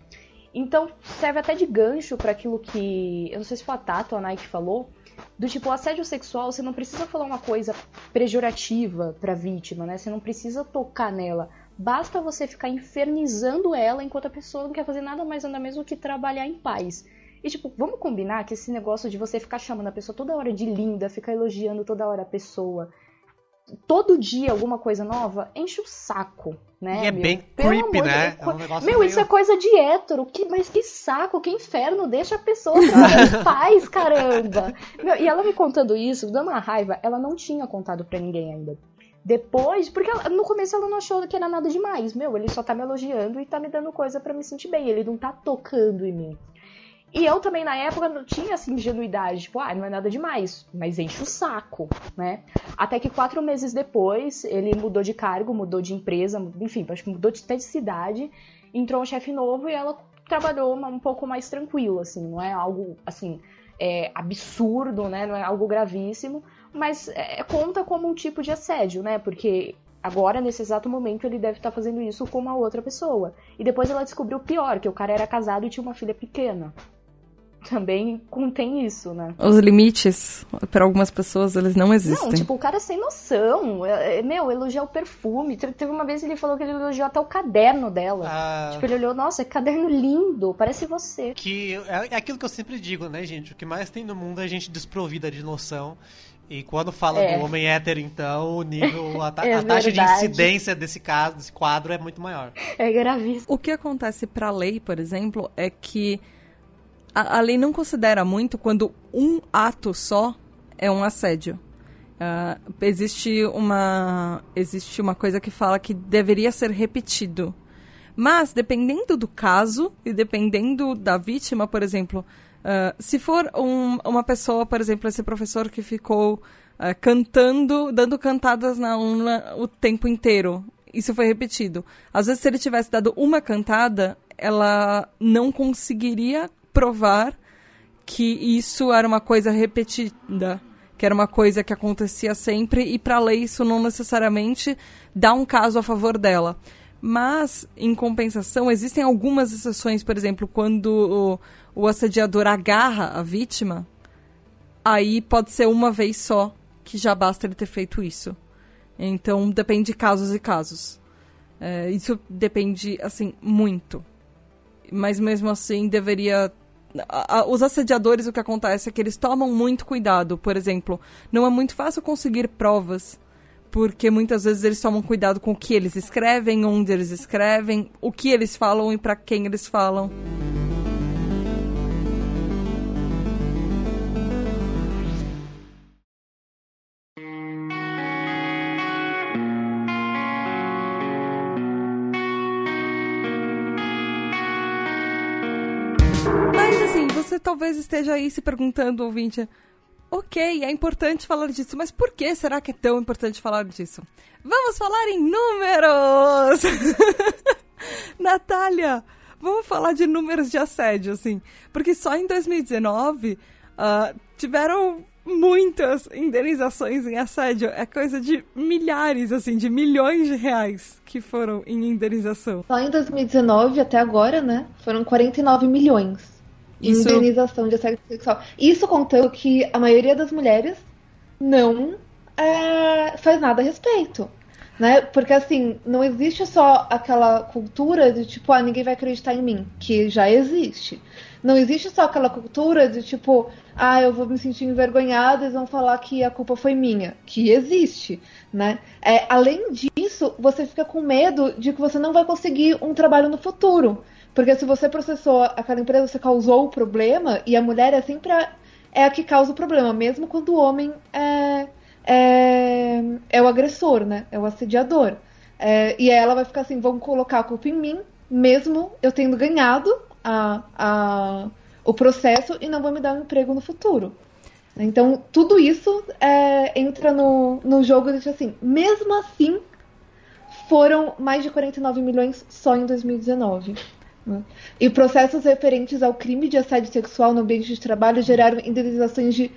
Então serve até de gancho para aquilo que eu não sei se foi a Tato ou a Nike falou, do tipo assédio sexual, você não precisa falar uma coisa pejorativa para vítima, né? Você não precisa tocar nela. Basta você ficar infernizando ela enquanto a pessoa não quer fazer nada mais nada mesmo que trabalhar em paz. E, tipo, vamos combinar que esse negócio de você ficar chamando a pessoa toda hora de linda, ficar elogiando toda hora a pessoa, todo dia alguma coisa nova, enche o saco, né? E é meu? bem Pelo creepy, de né? Deus. É um negócio Meu, meio- isso é coisa de hétero. Que, mas que saco, que inferno. Deixa a pessoa em paz, caramba. Meu, e ela me contando isso, dando uma raiva, ela não tinha contado pra ninguém ainda. Depois, porque ela- no começo ela não achou que era nada demais. Meu, ele só tá me elogiando e tá me dando coisa pra me sentir bem. Ele não tá tocando em mim. E eu também, na época, não tinha essa ingenuidade, tipo, ah, não é nada demais, mas enche o saco, né? Até que quatro meses depois, ele mudou de cargo, mudou de empresa, enfim, acho que mudou de- até de cidade, entrou um chefe novo e ela trabalhou um pouco mais tranquilo, assim, não é algo, assim, é, absurdo, né? Não é algo gravíssimo, mas é, conta como um tipo de assédio, né? Porque agora, nesse exato momento, ele deve estar fazendo isso com uma outra pessoa. E depois ela descobriu o pior, que o cara era casado e tinha uma filha pequena. Também contém isso, né? Os limites, para algumas pessoas, eles não existem. Não, tipo, o cara sem noção. É, é, Meu, elogiar o perfume. Te- Teve uma vez que ele falou que ele elogiou até o caderno dela. Ah, Tipo, ele olhou, nossa, que caderno lindo, parece você. que é é aquilo que eu sempre digo, né, gente? O que mais tem no mundo é gente desprovida de noção. E quando fala É. do homem hétero, então, o nível, a, ta- É a taxa de incidência desse caso, desse quadro, é muito maior. É gravíssimo. O que acontece para a lei, por exemplo, é que a, a lei não considera muito quando um ato só é um assédio. Ah, existe uma existe uma coisa que fala que deveria ser repetido. Mas, dependendo do caso e dependendo da vítima, por exemplo, ah, se for um- uma pessoa, por exemplo, esse professor que ficou ah, cantando, dando cantadas na aula o tempo inteiro, isso foi repetido. Às vezes, se ele tivesse dado uma cantada, ela não conseguiria provar que isso era uma coisa repetida, que era uma coisa que acontecia sempre, e para a lei isso não necessariamente dá um caso a favor dela. Mas, em compensação, existem algumas exceções, por exemplo, quando o, o assediador agarra a vítima, aí pode ser uma vez só, que já basta ele ter feito isso. Então, depende de casos e casos. É, isso depende, assim, muito. Mas mesmo assim, deveria. A- os assediadores, o que acontece é que eles tomam muito cuidado. Por exemplo, não é muito fácil conseguir provas, porque muitas vezes eles tomam cuidado com o que eles escrevem, onde eles escrevem, o que eles falam e para quem eles falam. Talvez esteja aí se perguntando, ouvinte, ok, é importante falar disso, mas por que será que é tão importante falar disso? Vamos falar em números! Natália, vamos falar de números de assédio, assim. Porque só em 2019 ah, tiveram muitas indenizações em assédio. É coisa de milhares, assim, de milhões de reais que foram em indenização. Só em 2019 até agora, né? Foram 49 milhões Isso- indenização de assédio sexual. Isso contando que a maioria das mulheres não é, faz nada a respeito. Né? Porque assim, não existe só aquela cultura de tipo, ah, ninguém vai acreditar em mim, que já existe. Não existe só aquela cultura de tipo, ah, eu vou me sentir envergonhada, eles vão falar que a culpa foi minha, que existe, né? É, além disso, você fica com medo de que você não vai conseguir um trabalho no futuro. Porque se você processou aquela empresa, você causou o problema, e a mulher é sempre a, é a que causa o problema, mesmo quando o homem é, é, é o agressor, né? É o assediador. É, e ela vai ficar assim, vão colocar a culpa em mim, mesmo eu tendo ganhado a, a, o processo e não vão me dar um emprego no futuro. Então, tudo isso é, entra no, no jogo e diz assim, mesmo assim, foram mais de 49 milhões só em 2019. Né? E processos referentes ao crime de assédio sexual no ambiente de trabalho geraram indenizações de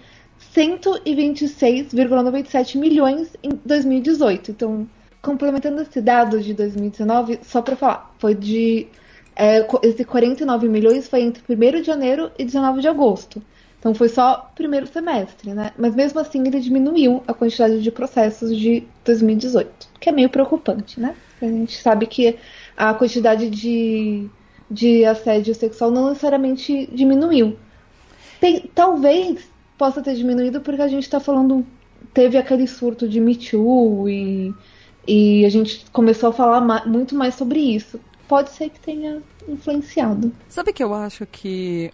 126,97 milhões em 2018. Então, complementando esse dado de 2019, só para falar, foi de. É, esse 49 milhões foi entre 1 de janeiro e 19 de agosto. Então foi só primeiro semestre, né? Mas mesmo assim ele diminuiu a quantidade de processos de 2018, que é meio preocupante, né? A gente sabe que a quantidade de, de assédio sexual não necessariamente diminuiu. Tem, talvez possa ter diminuído porque a gente está falando. Teve aquele surto de Me Too e, e a gente começou a falar ma muito mais sobre isso. Pode ser que tenha influenciado. Sabe que eu acho que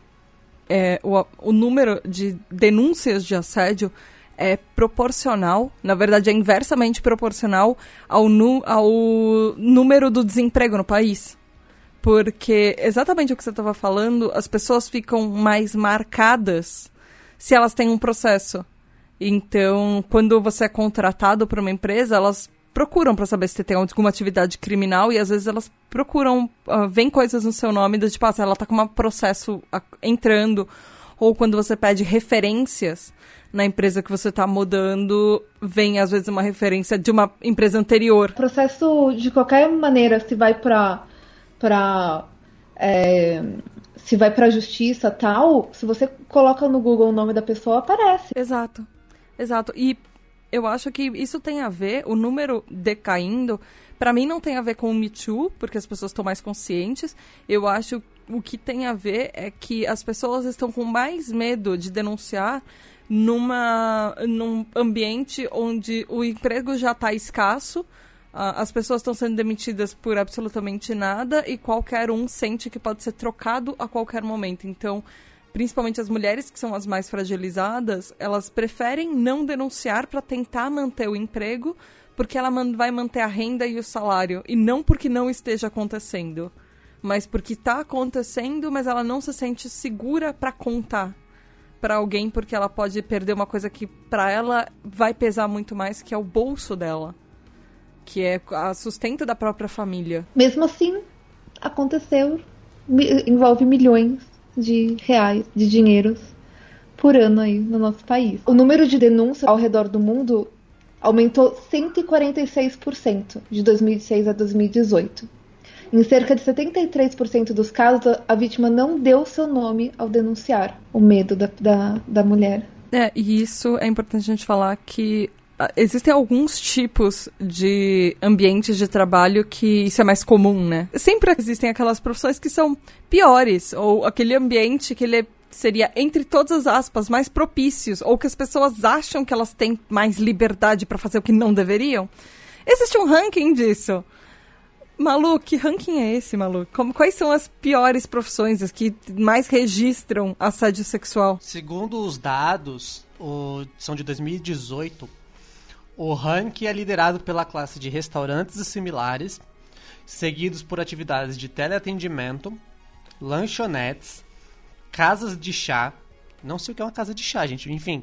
é, o, o número de denúncias de assédio é proporcional, na verdade é inversamente proporcional ao, nu, ao número do desemprego no país. Porque exatamente o que você estava falando, as pessoas ficam mais marcadas se elas têm um processo. Então, quando você é contratado por uma empresa, elas procuram para saber se você tem alguma atividade criminal e às vezes elas procuram, uh, vem coisas no seu nome do tipo, ah, ela tá com um processo uh, entrando, ou quando você pede referências na empresa que você está mudando, vem às vezes uma referência de uma empresa anterior. O processo, de qualquer maneira, se vai para para é, se vai para a justiça tal, se você coloca no Google o nome da pessoa, aparece. Exato. Exato. E eu acho que isso tem a ver, o número decaindo, para mim não tem a ver com o Me Too, porque as pessoas estão mais conscientes. Eu acho o que tem a ver é que as pessoas estão com mais medo de denunciar numa, num ambiente onde o emprego já está escasso, as pessoas estão sendo demitidas por absolutamente nada e qualquer um sente que pode ser trocado a qualquer momento. Então, principalmente as mulheres que são as mais fragilizadas, elas preferem não denunciar para tentar manter o emprego, porque ela vai manter a renda e o salário, e não porque não esteja acontecendo, mas porque está acontecendo, mas ela não se sente segura para contar para alguém porque ela pode perder uma coisa que para ela vai pesar muito mais, que é o bolso dela, que é a sustento da própria família. Mesmo assim, aconteceu, envolve milhões de reais, de dinheiros por ano aí no nosso país. O número de denúncias ao redor do mundo aumentou 146% de 2006 a 2018. Em cerca de 73% dos casos, a vítima não deu seu nome ao denunciar o medo da, da, da mulher. É, e isso é importante a gente falar que existem alguns tipos de ambientes de trabalho que isso é mais comum, né? Sempre existem aquelas profissões que são piores, ou aquele ambiente que ele seria, entre todas as aspas, mais propícios, ou que as pessoas acham que elas têm mais liberdade para fazer o que não deveriam. Existe um ranking disso. Malu, que ranking é esse, Malu? Como, quais são as piores profissões, as que mais registram assédio sexual? Segundo os dados, o, são de 2018, o ranking é liderado pela classe de restaurantes e similares, seguidos por atividades de teleatendimento, lanchonetes, casas de chá. Não sei o que é uma casa de chá, gente. Enfim,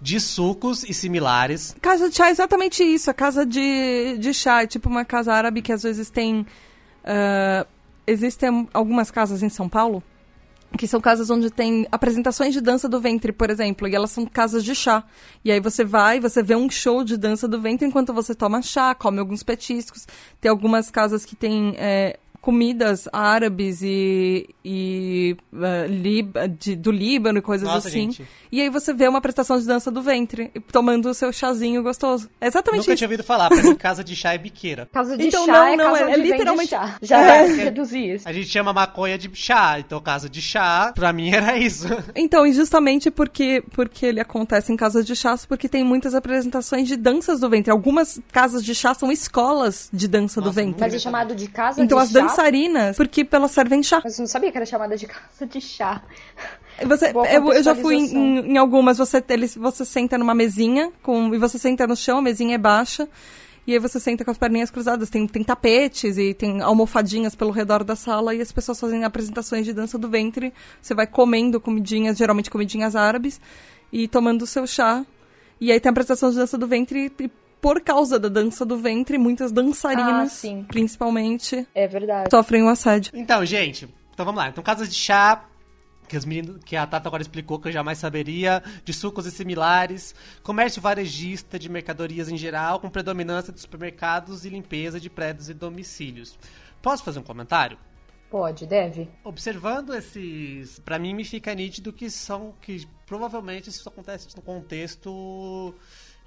de sucos e similares. Casa de chá é exatamente isso. A casa de, de chá é tipo uma casa árabe que às vezes tem. Uh, existem algumas casas em São Paulo que são casas onde tem apresentações de dança do ventre, por exemplo, e elas são casas de chá. E aí você vai, você vê um show de dança do ventre enquanto você toma chá, come alguns petiscos. Tem algumas casas que tem é, comidas árabes e, e uh, lib, de, do Líbano e coisas Nossa, assim. Gente. E aí você vê uma prestação de dança do ventre, tomando o seu chazinho gostoso. É exatamente Nunca isso. tinha ouvido falar, pra mim casa de chá é biqueira. Casa de Então, chá não, é não, casa é- é vende literalmente- chá. Já É. reduzir isso. A gente chama maconha de chá, então casa de chá, pra mim era isso. Então, e justamente porque, porque ele acontece em casas de chás, porque tem muitas apresentações de danças do ventre. Algumas casas de chá são escolas de dança do Nossa, ventre. Mas é chamado de casa Então de as chá? Dançarinas, porque elas servem chá. Mas eu não sabia que era chamada de casa de chá. Você, eu, eu já fui em- em algumas, você, eles, você senta numa mesinha com, e você senta no chão, a mesinha é baixa, E aí você senta com as perninhas cruzadas. Tem, tem tapetes e tem almofadinhas pelo redor da sala e as pessoas fazem apresentações de dança do ventre. Você vai comendo comidinhas, geralmente comidinhas árabes, e tomando o seu chá. E aí tem a apresentação de dança do ventre e por causa da dança do ventre, muitas dançarinas, Ah, sim. principalmente, É verdade. sofrem um assédio. Então, gente, então vamos lá. Então, casas de chá, que, os meninos, que a Tata agora explicou, que eu jamais saberia, de sucos e similares, comércio varejista de mercadorias em geral, com predominância de supermercados e limpeza de prédios e domicílios. Posso fazer um comentário? Pode, deve. Observando esses, Pra mim me fica nítido que são que provavelmente isso acontece no contexto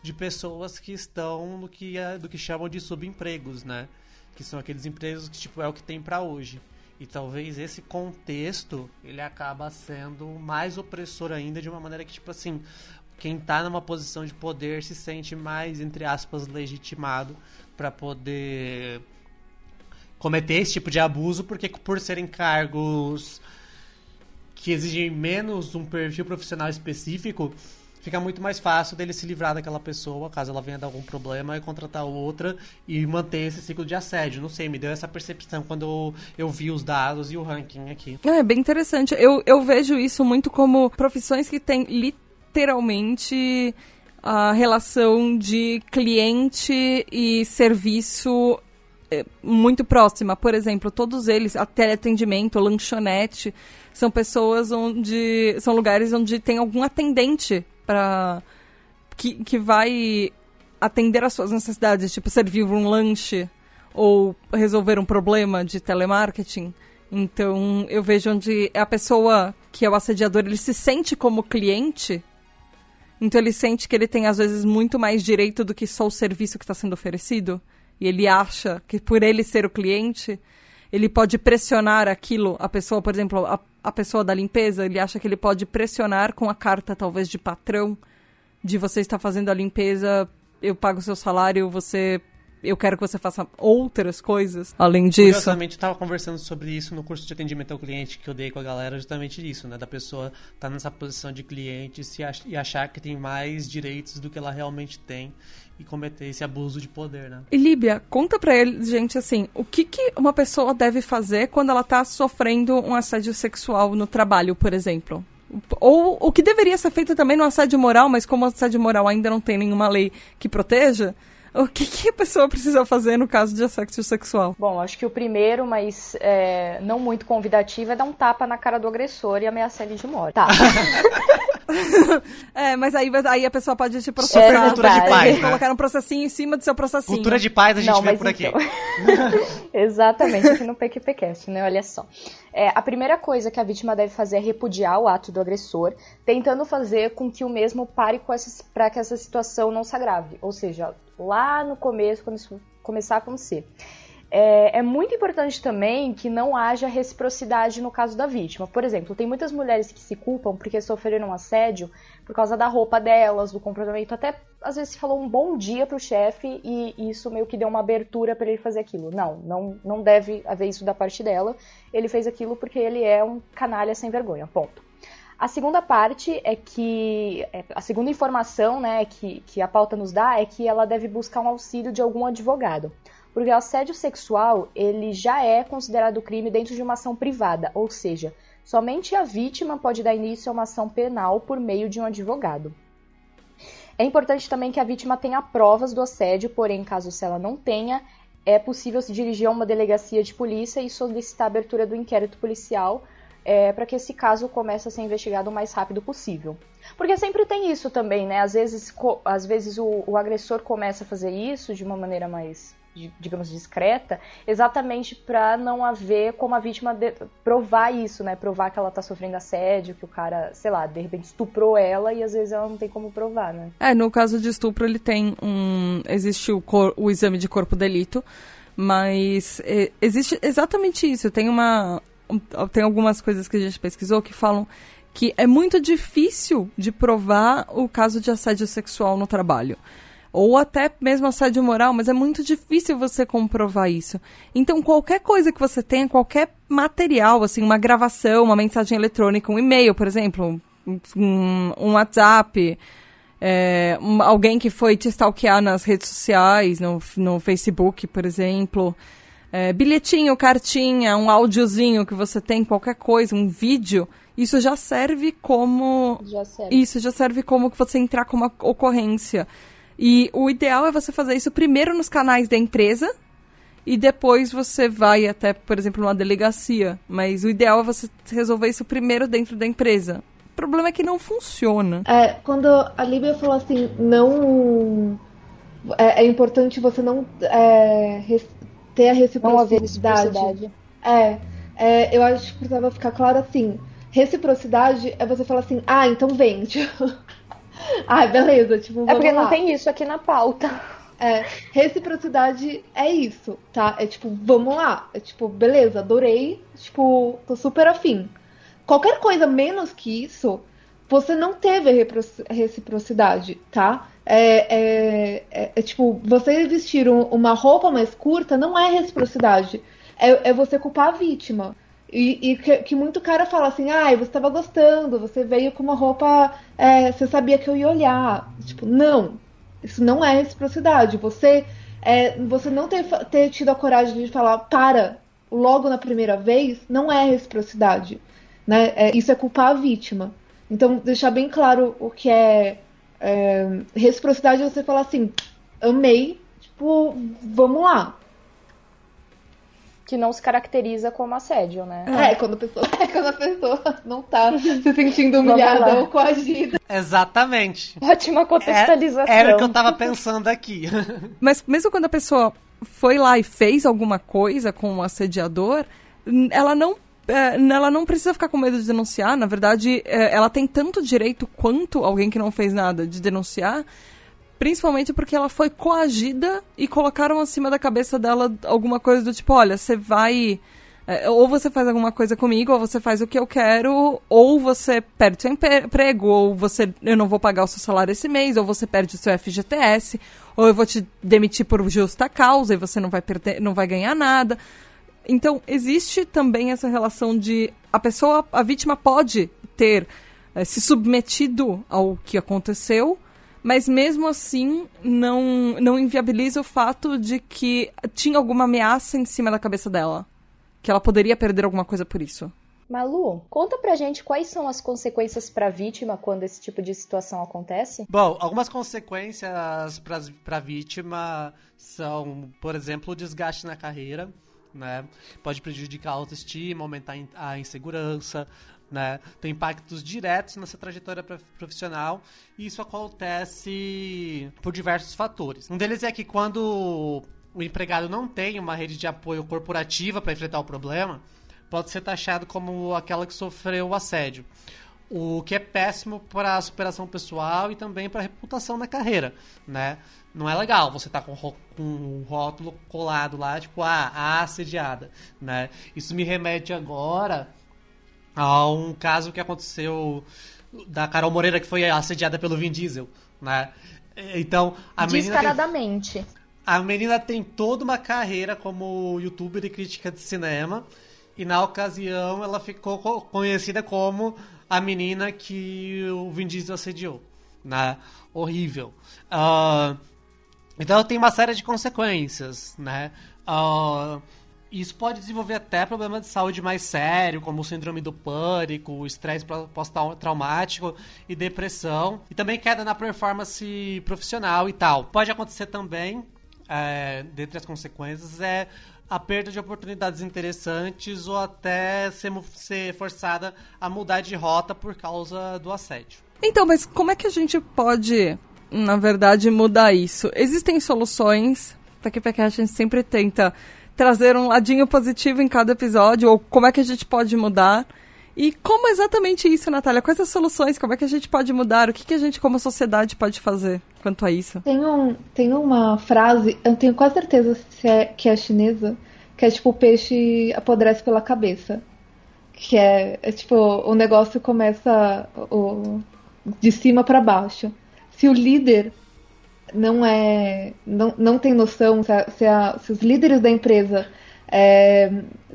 de pessoas que estão no que é, do que chamam de subempregos, né? Que são aqueles empregos que tipo é o que tem pra hoje. E talvez esse contexto ele acaba sendo mais opressor ainda de uma maneira que tipo assim, quem tá numa posição de poder se sente mais entre aspas legitimado pra poder cometer esse tipo de abuso, porque por serem cargos que exigem menos um perfil profissional específico, fica muito mais fácil dele se livrar daquela pessoa, caso ela venha dar algum problema, e contratar outra e manter esse ciclo de assédio. Não sei, me deu essa percepção quando eu, vi os dados e o ranking aqui. É, bem interessante. Eu, eu vejo isso muito como profissões que têm literalmente a relação de cliente e serviço é, muito próxima. Por exemplo, todos eles, a teleatendimento, lanchonete, são pessoas onde. são lugares onde tem algum atendente para que, que vai atender às suas necessidades, tipo servir um lanche ou resolver um problema de telemarketing. Então, eu vejo onde a pessoa que é o assediador, ele se sente como cliente. Então, ele sente que ele tem, às vezes, muito mais direito do que só o serviço que está sendo oferecido. E ele acha que, por ele ser o cliente, ele pode pressionar aquilo. A pessoa, por exemplo, a, a pessoa da limpeza, ele acha que ele pode pressionar com a carta, talvez, de patrão, de você estar fazendo a limpeza, eu pago o seu salário, você eu quero que você faça outras coisas além disso. Curiosamente, eu estava conversando sobre isso no curso de atendimento ao cliente que eu dei com a galera, justamente isso, né? Da pessoa estar nessa posição de cliente e achar que tem mais direitos do que ela realmente tem e cometer esse abuso de poder, né? E Líbia, conta pra ele, gente, assim, o que, que uma pessoa deve fazer quando ela tá sofrendo um assédio sexual no trabalho, por exemplo? Ou o que deveria ser feito também no assédio moral, mas como o assédio moral ainda não tem nenhuma lei que proteja, o que, que, a pessoa precisa fazer no caso de assédio sexual? Bom, acho que o primeiro, mas é, não muito convidativo, é dar um tapa na cara do agressor e ameaçar ele de morte. Tá. é, mas aí, aí a pessoa pode te processar. É cultura de paz, né? Colocar um processinho em cima do seu processinho. Cultura de paz a gente não, vê por aqui. Então... Exatamente, aqui no PQPcast, né? Olha só. É, a primeira coisa que a vítima deve fazer é repudiar o ato do agressor, tentando fazer com que o mesmo pare para que essa situação não se agrave. Ou seja, lá no começo, quando isso começar a acontecer. É, é, muito importante também que não haja reciprocidade no caso da vítima. Por exemplo, tem muitas mulheres que se culpam porque sofreram um assédio por causa da roupa delas, do comportamento. Até às vezes se falou um bom dia pro chefe e isso meio que deu uma abertura para ele fazer aquilo. Não, não, não deve haver isso da parte dela. Ele fez aquilo porque ele é um canalha sem vergonha. Ponto. A segunda parte é que a segunda informação, né, que, que a pauta nos dá é que ela deve buscar um auxílio de algum advogado. Porque o assédio sexual, ele já é considerado crime dentro de uma ação privada, ou seja, somente a vítima pode dar início a uma ação penal por meio de um advogado. É importante também que a vítima tenha provas do assédio, porém, caso se ela não tenha, é possível se dirigir a uma delegacia de polícia e solicitar a abertura do inquérito policial é, para que esse caso comece a ser investigado o mais rápido possível. Porque sempre tem isso também, né? Às vezes, às vezes o, o agressor começa a fazer isso de uma maneira mais digamos, discreta, exatamente para não haver como a vítima de, provar isso, né? Provar que ela tá sofrendo assédio, que o cara, sei lá, de repente estuprou ela e às vezes ela não tem como provar, né? É, no caso de estupro ele tem um... existe o, cor, o exame de corpo delito, mas é, existe exatamente isso. Tem uma... tem algumas coisas que a gente pesquisou que falam que é muito difícil de provar o caso de assédio sexual no trabalho ou até mesmo assédio moral, mas é muito difícil você comprovar isso. Então, qualquer coisa que você tenha, qualquer material, assim, uma gravação, uma mensagem eletrônica, um e-mail, por exemplo, um, um WhatsApp, é, alguém que foi te stalkear nas redes sociais, no, no Facebook, por exemplo. É, bilhetinho, cartinha, um áudiozinho que você tem, qualquer coisa, um vídeo, isso já serve como. Já serve. Isso já serve como que você entrar com uma ocorrência. E o ideal é você fazer isso primeiro nos canais da empresa e depois você vai até, por exemplo, numa delegacia. Mas o ideal é você resolver isso primeiro dentro da empresa. O problema é que não funciona. É, quando a Líbia falou assim, não. É, é importante você não é, res, ter a reciprocidade. reciprocidade. É, é, eu acho que precisava ficar claro assim. Reciprocidade é você falar assim, ah, então vende. ah, beleza, tipo, É porque lá. não tem isso aqui na pauta. É, reciprocidade é isso, tá? É tipo, vamos lá. É tipo, beleza, adorei. Tipo, tô super afim. Qualquer coisa menos que isso, você não teve a reciprocidade, tá? É, é, é, é tipo, você vestir um, uma roupa mais curta não é reciprocidade. É, é você culpar a vítima. E, e que, que, muito cara fala assim, ah, você estava gostando, você veio com uma roupa, é, você sabia que eu ia olhar. Tipo, não, isso não é reciprocidade. Você, é, você não ter, ter tido a coragem de falar para logo na primeira vez não é reciprocidade. Né? É, isso é culpar a vítima. Então, deixar bem claro o que é, é reciprocidade é você falar assim, amei, tipo, vamos lá. Que não se caracteriza como assédio, né? É, quando a pessoa, é quando a pessoa não tá se sentindo humilhada ou coagida. Exatamente. Ótima contextualização. É, era o que eu tava pensando aqui. Mas mesmo quando a pessoa foi lá e fez alguma coisa com o assediador, ela não ela não precisa ficar com medo de denunciar. Na verdade, ela tem tanto direito quanto alguém que não fez nada de denunciar, principalmente porque ela foi coagida e colocaram acima da cabeça dela alguma coisa do tipo: olha, você vai. Ou você faz alguma coisa comigo, ou você faz o que eu quero, ou você perde seu emprego, ou você eu não vou pagar o seu salário esse mês, ou você perde o seu FGTS, ou eu vou te demitir por justa causa e você não vai perder, não vai ganhar nada. Então, existe também essa relação de a pessoa, a vítima pode ter é, se submetido ao que aconteceu, mas mesmo assim não, não inviabiliza o fato de que tinha alguma ameaça em cima da cabeça dela. Que ela poderia perder alguma coisa por isso. Malu, conta pra gente quais são as consequências pra vítima quando esse tipo de situação acontece? Bom, algumas consequências pra, pra vítima são, por exemplo, o desgaste na carreira, né? Pode prejudicar a autoestima, aumentar a insegurança, né? Tem impactos diretos nessa trajetória profissional e isso acontece por diversos fatores. Um deles é que quando o empregado não tem uma rede de apoio corporativa para enfrentar o problema, pode ser taxado como aquela que sofreu o assédio. O que é péssimo para a superação pessoal e também para a reputação na carreira, né? Não é legal você tá com, com um rótulo colado lá, tipo, ah, a assediada, né? Isso me remete agora a um caso que aconteceu da Carol Moreira, que foi assediada pelo Vin Diesel, né? Então, a Descaradamente. Menina tem, a menina tem toda uma carreira como youtuber e crítica de cinema, e na ocasião ela ficou conhecida como a menina que o Vin Diesel assediou, né? Horrível. Uh, então tem uma série de consequências, né? Uh, isso pode desenvolver até problema de saúde mais sério, como o síndrome do pânico, estresse pós-traumático e depressão. E também queda na performance profissional e tal. Pode acontecer também, é, dentre as consequências, é a perda de oportunidades interessantes ou até ser, ser forçada a mudar de rota por causa do assédio. Então, mas como é que a gente pode na verdade, mudar isso. Existem soluções, para que a gente sempre tenta trazer um ladinho positivo em cada episódio, ou como é que a gente pode mudar. E como exatamente isso, Natália? Quais as soluções? Como é que a gente pode mudar? O que, que a gente, como sociedade, pode fazer quanto a isso? Tem, um, tem uma frase, eu tenho quase certeza se é, que é chinesa, que é tipo: o peixe apodrece pela cabeça. Que é, é tipo: o negócio começa o, de cima para baixo se o líder não é não, não tem noção se, a, se, a, se os líderes da empresa é,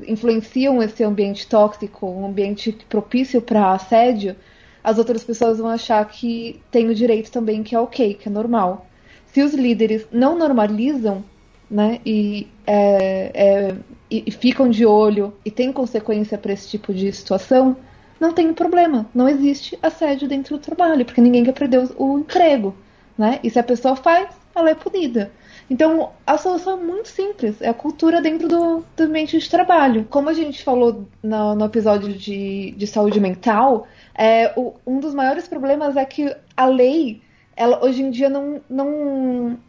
influenciam esse ambiente tóxico, um ambiente propício para assédio, as outras pessoas vão achar que tem o direito também, que é ok, que é normal. Se os líderes não normalizam, né, e, é, é, e, e ficam de olho e tem consequência para esse tipo de situação, não tem problema. Não existe assédio dentro do trabalho, porque ninguém quer perder o, emprego, né? E se a pessoa faz, ela é punida. Então, a solução é muito simples, é a cultura dentro do, do ambiente de trabalho. Como a gente falou no, no episódio de, de saúde mental, é, o, um dos maiores problemas é que a lei, ela hoje em dia não, não,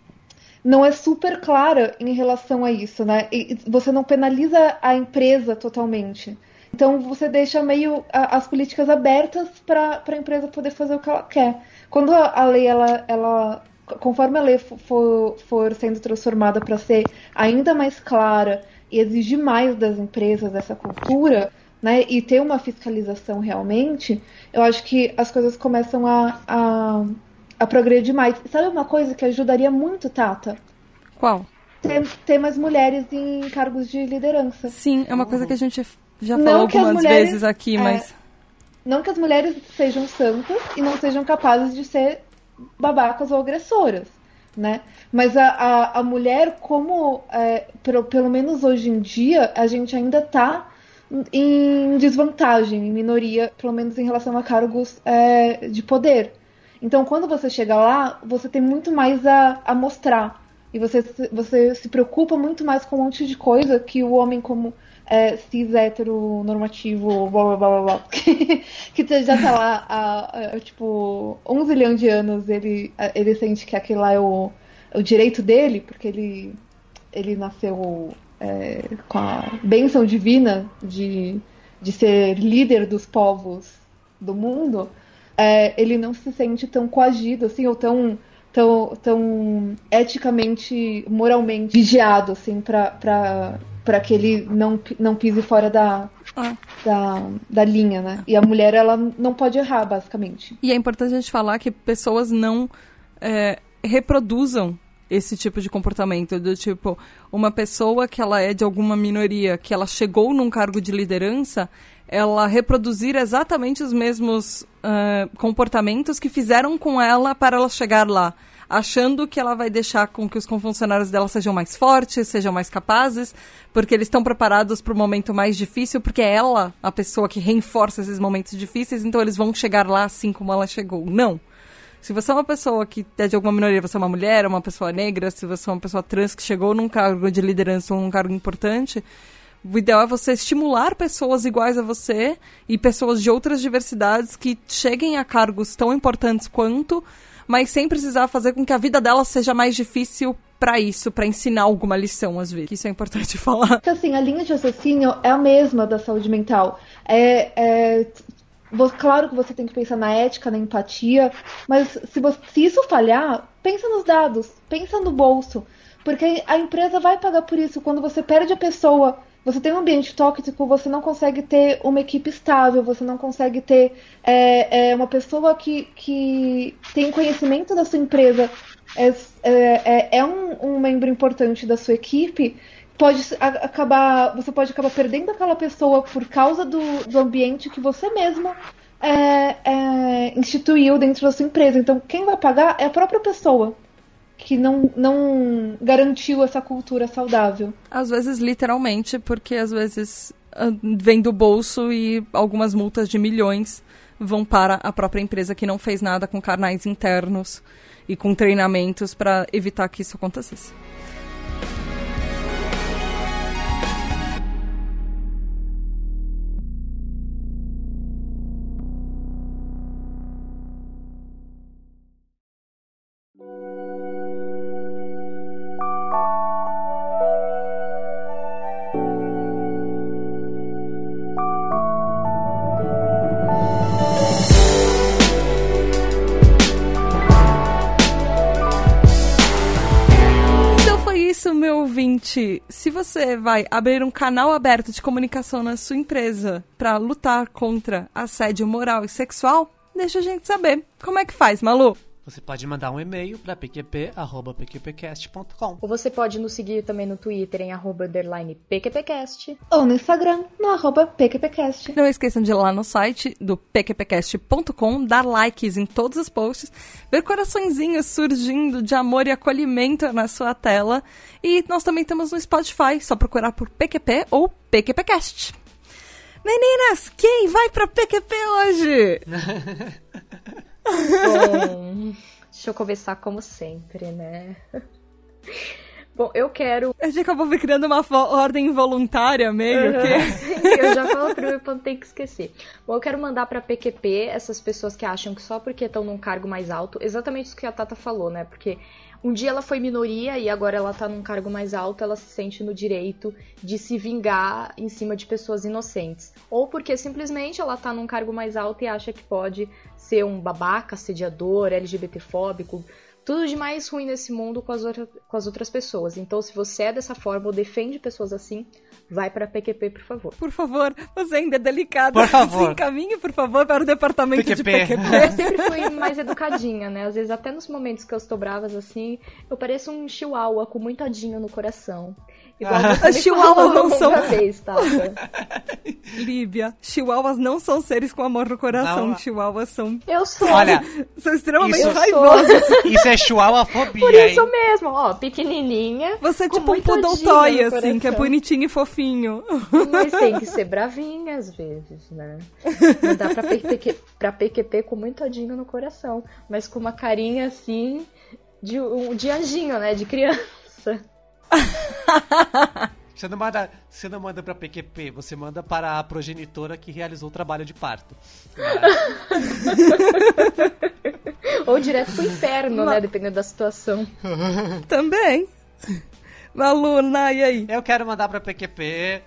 não é super clara em relação a isso, né? E você não penaliza a empresa totalmente. Então você deixa meio a, as políticas abertas para a empresa poder fazer o que ela quer. Quando a, a lei ela, ela conforme a lei for, for sendo transformada para ser ainda mais clara e exigir mais das empresas essa cultura, né, e ter uma fiscalização realmente, eu acho que as coisas começam a, a, a progredir mais. Sabe uma coisa que ajudaria muito, Tata? Qual? Ter, ter mais mulheres em cargos de liderança. Sim, é uma coisa que a gente já falou não algumas mulheres, vezes aqui, é, mas. Não que as mulheres sejam santas e não sejam capazes de ser babacas ou agressoras, né? Mas a, a, a mulher, como é, pelo, pelo menos hoje em dia, a gente ainda está em desvantagem, em minoria, pelo menos em relação a cargos é, de poder. Então, quando você chega lá, você tem muito mais a, a mostrar. E você, você se preocupa muito mais com um monte de coisa que o homem, como é, cis hétero normativo, blá blá blá blá, blá. Que, já tá lá há, tipo um zilhão de anos, ele, ele sente que aquele lá é o, o direito dele, porque ele, ele nasceu é, com a bênção divina de, de ser líder dos povos do mundo, é, ele não se sente tão coagido assim, ou tão tão, tão eticamente, moralmente vigiado, assim, pra, pra que ele não, não pise fora da, ah. da, da linha, né? E a mulher, ela não pode errar, basicamente. E é importante a gente falar que pessoas não é, reproduzam esse tipo de comportamento, do tipo, uma pessoa que ela é de alguma minoria, que ela chegou num cargo de liderança, ela reproduzir exatamente os mesmos uh, comportamentos que fizeram com ela para ela chegar lá. Achando que ela vai deixar com que os funcionários dela sejam mais fortes, sejam mais capazes, porque eles estão preparados para o momento mais difícil, porque é ela a pessoa que reforça esses momentos difíceis, então eles vão chegar lá assim como ela chegou. Não. Se você é uma pessoa que é de alguma minoria, você é uma mulher, uma pessoa negra, se você é uma pessoa trans que chegou num cargo de liderança ou num cargo importante, o ideal é você estimular pessoas iguais a você e pessoas de outras diversidades que cheguem a cargos tão importantes quanto, mas sem precisar fazer com que a vida delas seja mais difícil para isso, para ensinar alguma lição às vezes. Isso é importante falar. Assim, a linha de raciocínio é a mesma da saúde mental. É, é, claro que você tem que pensar na ética, na empatia, mas se, você, se isso falhar, pensa nos dados, pensa no bolso. Porque a empresa vai pagar por isso. Quando você perde a pessoa você tem um ambiente tóxico, você não consegue ter uma equipe estável, você não consegue ter é, é, uma pessoa que, que tem conhecimento da sua empresa, é, é, é, é um, um, membro importante da sua equipe, pode acabar, você pode acabar perdendo aquela pessoa por causa do, do ambiente que você mesmo é, instituiu dentro da sua empresa. Então, quem vai pagar é a própria pessoa que não, não garantiu essa cultura saudável. Às vezes, literalmente, porque às vezes ah, vem do bolso e algumas multas de milhões vão para a própria empresa que não fez nada com carnais internos e com treinamentos para evitar que isso acontecesse. Você vai abrir um canal aberto de comunicação na sua empresa para lutar contra assédio moral e sexual, deixa a gente saber. Como é que faz, Malu? Você pode mandar um e-mail para pqp.pqpcast.com. Ou você pode nos seguir também no Twitter em arroba underline PQPcast. Ou no Instagram, no arroba PQPcast. Não esqueçam de ir lá no site do pqpcast.com, dar likes em todos os posts, ver coraçõezinhos surgindo de amor e acolhimento na sua tela. E nós também estamos no Spotify, só procurar por PQP ou PQPcast. Meninas, quem vai pra PQP hoje? Bom, deixa eu começar como sempre, né? Bom, eu quero. A gente acabou criando uma ordem involuntária meio que. eu já falo primeiro pra não ter que esquecer. Bom, eu quero mandar pra PQP essas pessoas que acham que só porque estão num cargo mais alto, exatamente isso que a Tata falou, né? Porque um dia ela foi minoria e agora ela tá num cargo mais alto, ela se sente no direito de se vingar em cima de pessoas inocentes. Ou porque simplesmente ela tá num cargo mais alto e acha que pode ser um babaca, assediador, LGBTfóbico, tudo de mais ruim nesse mundo com as, outra, com as outras pessoas. Então, se você é dessa forma ou defende pessoas assim, vai para PQP, por favor. Por favor, você ainda é delicada. Por favor. Se encaminhe, por favor, para o departamento PQP. de PQP. Eu sempre fui mais educadinha, né? Às vezes, até nos momentos que eu estou bravas assim, eu pareço um chihuahua com muito odinho no coração. Igual Ah. As chihuahuas não são- Vez, Tata. Líbia, chihuahuas não são seres com amor no coração. Não. Chihuahuas são, Eu sou. Olha, são extremamente Isso- raivosos. isso é chihuahua-fobia, Por hein? isso mesmo, ó, pequenininha. Você é tipo um toy, no assim, que é bonitinho e fofinho. Mas tem que ser bravinha às vezes, né? Não dá pra PQP, pra PQP com muito odinho no coração, mas com uma carinha assim de, um, de anjinho, né? De criança. Você não manda, você não manda pra PQP, você manda para a progenitora que realizou o trabalho de parto. Ou direto pro inferno, né? Dependendo da situação. Também. Malu, Nai, e aí? Eu quero mandar pra PQP.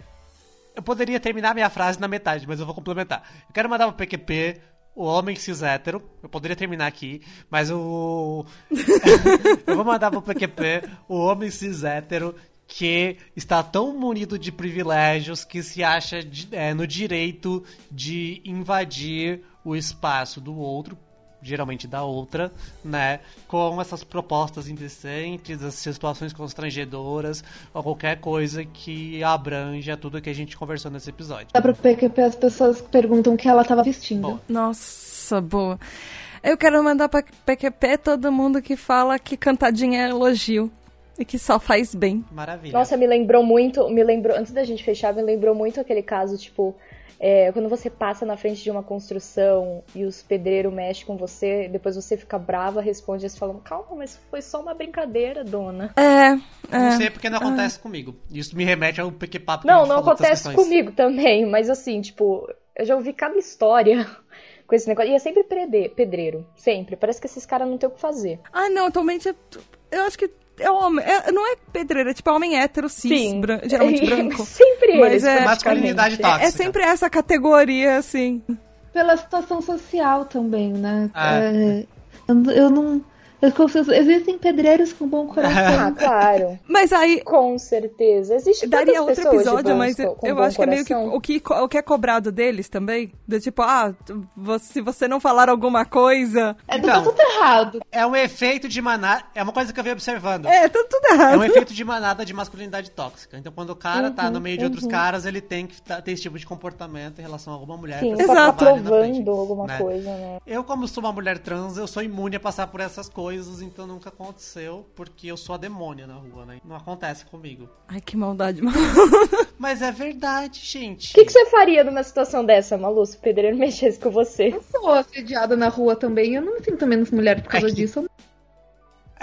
Eu poderia terminar minha frase na metade, mas eu vou complementar. Eu quero mandar pra PQP o homem cis hétero. Eu poderia terminar aqui, mas o. eu vou mandar pro PQP o homem cis hétero que está tão munido de privilégios que se acha de- é, no direito de invadir o espaço do outro geralmente da outra, né? Com essas propostas indecentes, as situações constrangedoras, ou qualquer coisa que abranja tudo que a gente conversou nesse episódio. Dá pro PQP as pessoas perguntam o que ela tava vestindo. Bom. Nossa, boa. Eu quero mandar pra PQP todo mundo que fala que cantadinha é elogio. E que só faz bem. Maravilha. Nossa, me lembrou muito, me lembrou, antes da gente fechar, me lembrou muito aquele caso, tipo, é, quando você passa na frente de uma construção e os pedreiros mexem com você, depois você fica brava, responde eles falam, calma, mas foi só uma brincadeira, dona. É, não é. sei porque não acontece comigo. Isso me remete ao PQ Papo Não, gente não acontece comigo também, mas assim, tipo, eu já ouvi cada história com esse negócio. E é sempre pedreiro, sempre. Parece que esses caras não têm o que fazer. Ah, não, atualmente é- eu acho que é homem. é- não é pedreira, é tipo homem hétero, cis, bran- geralmente branco. sempre Mas eles, é- Masculinidade tóxica. É sempre essa categoria, assim. Pela situação social também, né? É, eu, eu não. Existem pedreiros com bom coração. Ah, claro. Mas aí, Com certeza. Existe daria outro episódio, mas eu, com eu acho que é meio que coração. o que, o que é cobrado deles também. Do tipo, ah, se você não falar alguma coisa. É Então. tá tudo errado. É um efeito de manada. É uma coisa que eu venho observando. É, tá tudo É errado. um efeito de manada de masculinidade tóxica. Então, quando o cara tá Uhum, no meio de outros caras, ele tem que tá- ter esse tipo de comportamento em relação a alguma mulher. Sim, tá provando alguma né? coisa, né? Eu, como sou uma mulher trans, eu sou imune a passar por essas coisas, então nunca aconteceu, porque eu sou a demônia na rua, né? Não acontece comigo. Ai, que maldade, mano. Mas é verdade, gente. O que, que você faria numa situação dessa, Malu, se o pedreiro mexesse com você? Eu sou assediada na rua também. Eu não me sinto menos mulher por causa É que- disso.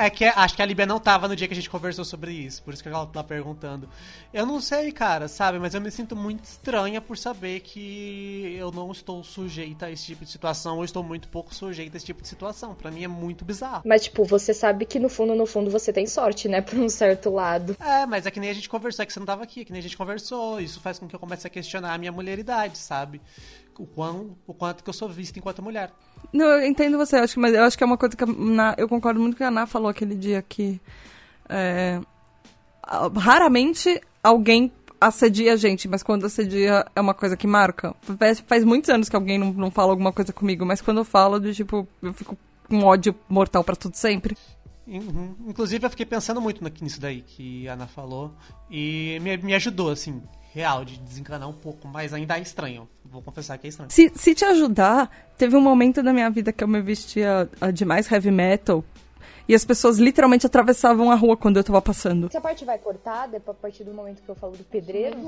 É que acho que a Líbia não tava no dia que a gente conversou sobre isso, por isso que ela tá perguntando. Eu não sei, cara, sabe? Mas eu me sinto muito estranha por saber que eu não estou sujeita a esse tipo de situação, ou estou muito pouco sujeita a esse tipo de situação. Pra mim é muito bizarro. Mas, tipo, você sabe que no fundo, no fundo, você tem sorte, né? Por um certo lado. É, mas é que nem a gente conversou, é que você não tava aqui, é que nem a gente conversou. Isso faz com que eu comece a questionar a minha mulheridade, sabe? O, quão, o quanto que eu sou vista enquanto mulher. Não, eu entendo você, acho mas eu acho que é uma coisa que a Ná- eu concordo muito com a Ana falou aquele dia que é, raramente alguém assedia a gente, mas quando assedia é uma coisa que marca. Faz, faz muitos anos que alguém não, não fala alguma coisa comigo, mas quando eu falo, de tipo, eu fico um ódio mortal pra tudo sempre. Uhum. Inclusive, eu fiquei pensando muito nisso daí que a Ana falou. E me, me ajudou, assim, real, de desencanar um pouco, mas ainda é estranho. Vou confessar que é estranho. Se, se te ajudar, teve um momento da minha vida que eu me vestia ah, de mais heavy metal. E as pessoas literalmente atravessavam a rua quando eu tava passando. Essa parte vai cortar depois, a partir do momento que eu falo do pedreiro?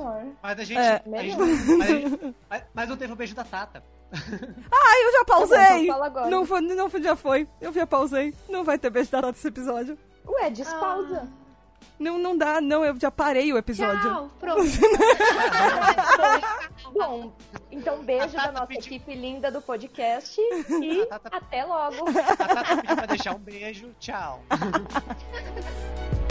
Mas a gente. É. a gente- mas, a gente- mas- mas não teve o beijo da Tata. Ai, eu já pausei! Tá bom, então fala agora. não, foi, não foi, já foi. Eu já pausei. Não vai ter beijo da data desse episódio. Ué, despausa. Não, não dá, não. Eu já parei o episódio. Tchau, pronto. Bom, então beijo da nossa pediu- equipe linda do podcast e Tata- até logo. A Tata pediu pra deixar um beijo. Tchau.